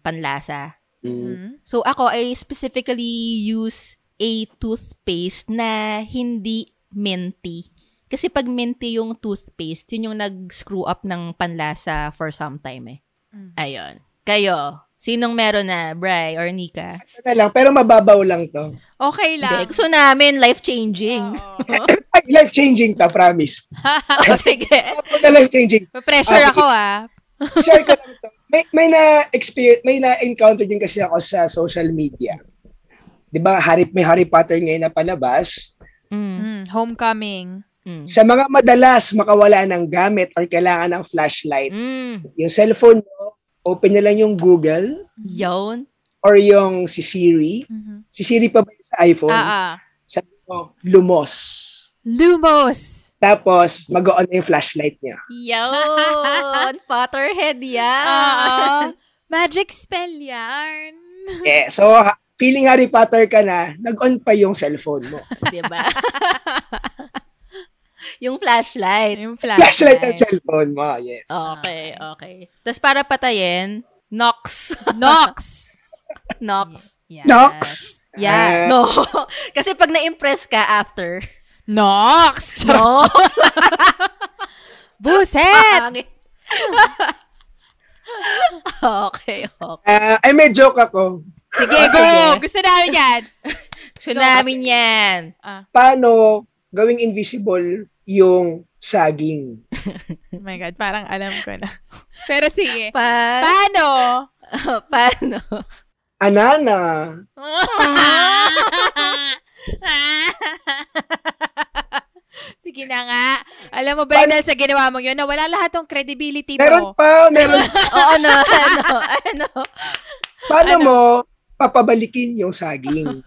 panlasa. Mhm. So ako I specifically use a toothpaste na hindi minty. Kasi pag minty yung toothpaste, yun yung nag-screw up ng panlasa for some time eh. Mm. Ayun. Kayo, sinong meron na, Bry or Nika? Ito na lang, pero mababaw lang to. Okay lang. Hindi, gusto namin life-changing. (laughs) Ay, life-changing to, promise. (laughs) Oh, sige. Tapos na life-changing. Pressure Okay. ako ah. (laughs) Share ko lang to. May, may na-experience, may na-encounter din kasi ako sa social media. Di ba, Harry, may Harry Potter ngayon na palabas. Mm. Mm, homecoming. Mm. Sa mga madalas makawala ng gamit or kailangan ng flashlight, Mm. yung cellphone mo, open nyo lang yung Google Yun. or yung si Siri. Mhm. Si Siri pa ba sa iPhone? Ah, ah. Sabi mo, lumos. Lumos. Tapos, mag-on na yung flashlight niya. Yun. (laughs) Potterhead yan. Oo. Magic spell yan. Eh, so, ha- feeling Harry Potter ka na, nag-on pa yung cellphone mo. (laughs) diba? (laughs) yung flashlight. Yung Flashlight ng flashlight. cellphone mo, yes. Okay, okay. Tapos para patayin, Nox. (laughs) Nox. Nox. Yes. Nox. Yeah. Ah, No. (laughs) Kasi pag na-impress ka after, Nox. Nox. (laughs) Buset. Okay, okay. ah, ay, may joke ako. Sige, Ah, go. sige. Gusto namin yan. Gusto namin yan. Paano gawing invisible yung saging? (laughs) Oh my God, parang alam ko na. (laughs) Pero sige. Pa- Paano? (laughs) paano? Anana. Sige na nga. Alam mo, Bray, dahil sa ginawa mo yun, nawala lahat ng credibility Meron mo. pa, meron. Oo, ano, ano, ano. Paano Ano? mo papabalikin yung saging?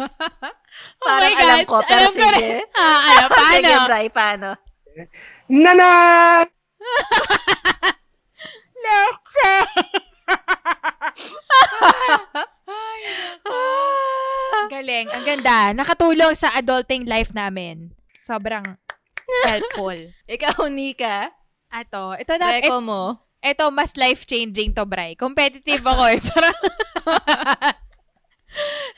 Parang Oh my alam ko, pero alam ko sige. Ah, ano, paano? Sige, Bray, paano? Nana! Leche! Ay, Galing. Ang ganda. Nakatulong sa adulting life namin. Sobrang helpful. (laughs) Ikaw, Nika, Ato, ito na, reko mo. ito mas life-changing to, Bray. Competitive ako eh. (laughs) Charot. (laughs)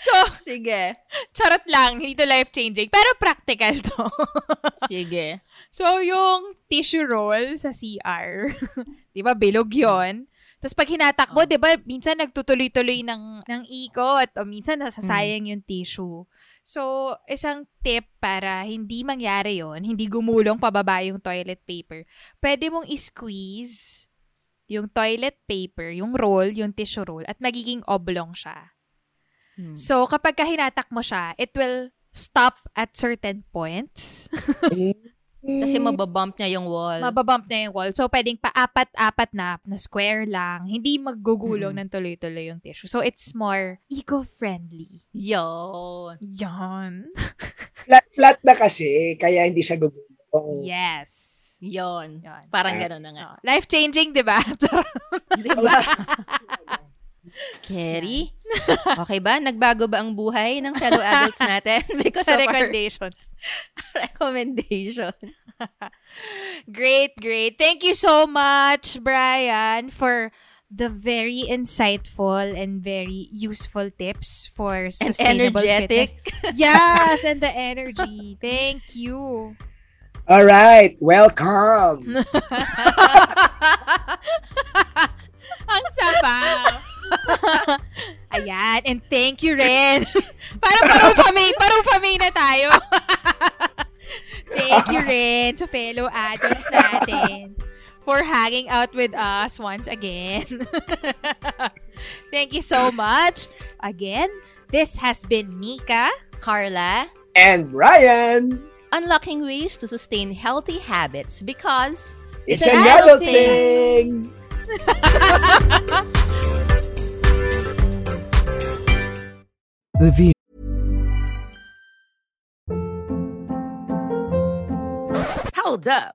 so, Sige. Charot lang. Hindi to life-changing. Pero practical to. (laughs) Sige. So, yung tissue roll sa CR, (laughs) di ba, bilog yon Tapos pag hinatakbo, di ba, minsan nagtutuloy-tuloy ng, ng ikot o minsan nasasayang yung tissue. So, isang tip para hindi mangyari yon hindi gumulong pababa yung toilet paper, pwede mong i-squeeze yung toilet paper, yung roll, yung tissue roll, at magiging oblong siya. Hmm. So, kapag ka hinatak mo siya, it will stop at certain points. (laughs) Kasi mababump niya yung wall. Mababump na yung wall. So, pwedeng paapat-apat na, na square lang. Hindi maggugulong Mm. ng tuloy-tuloy yung tissue. So, it's more eco-friendly. Yun. Yan. (laughs) flat, flat na kasi, kaya hindi siya gugulong. Yes. Yun. Yan. Parang Ah. gano'n na nga. Oh, Life-changing, di ba? (laughs) Diba? Kerry? (laughs) Okay ba? Nagbago ba ang buhay ng fellow (laughs) adults natin (laughs) because Sa of our recommendations. recommendations? Great, great. Thank you so much, Brian, for the very insightful and very useful tips for And sustainable energetic. fitness. Yes, and the energy. Thank you. All right, welcome. Ang sabaw. (laughs) Ayan, and thank you rin. (laughs) Parang parufami, parufami na tayo. (laughs) thank you rin sa fellow adults natin for hanging out with us once again. thank you so much. Again, this has been Mika. Carla, And Brian, unlocking ways to sustain healthy habits because it's, an adult thing. The view. Hold up.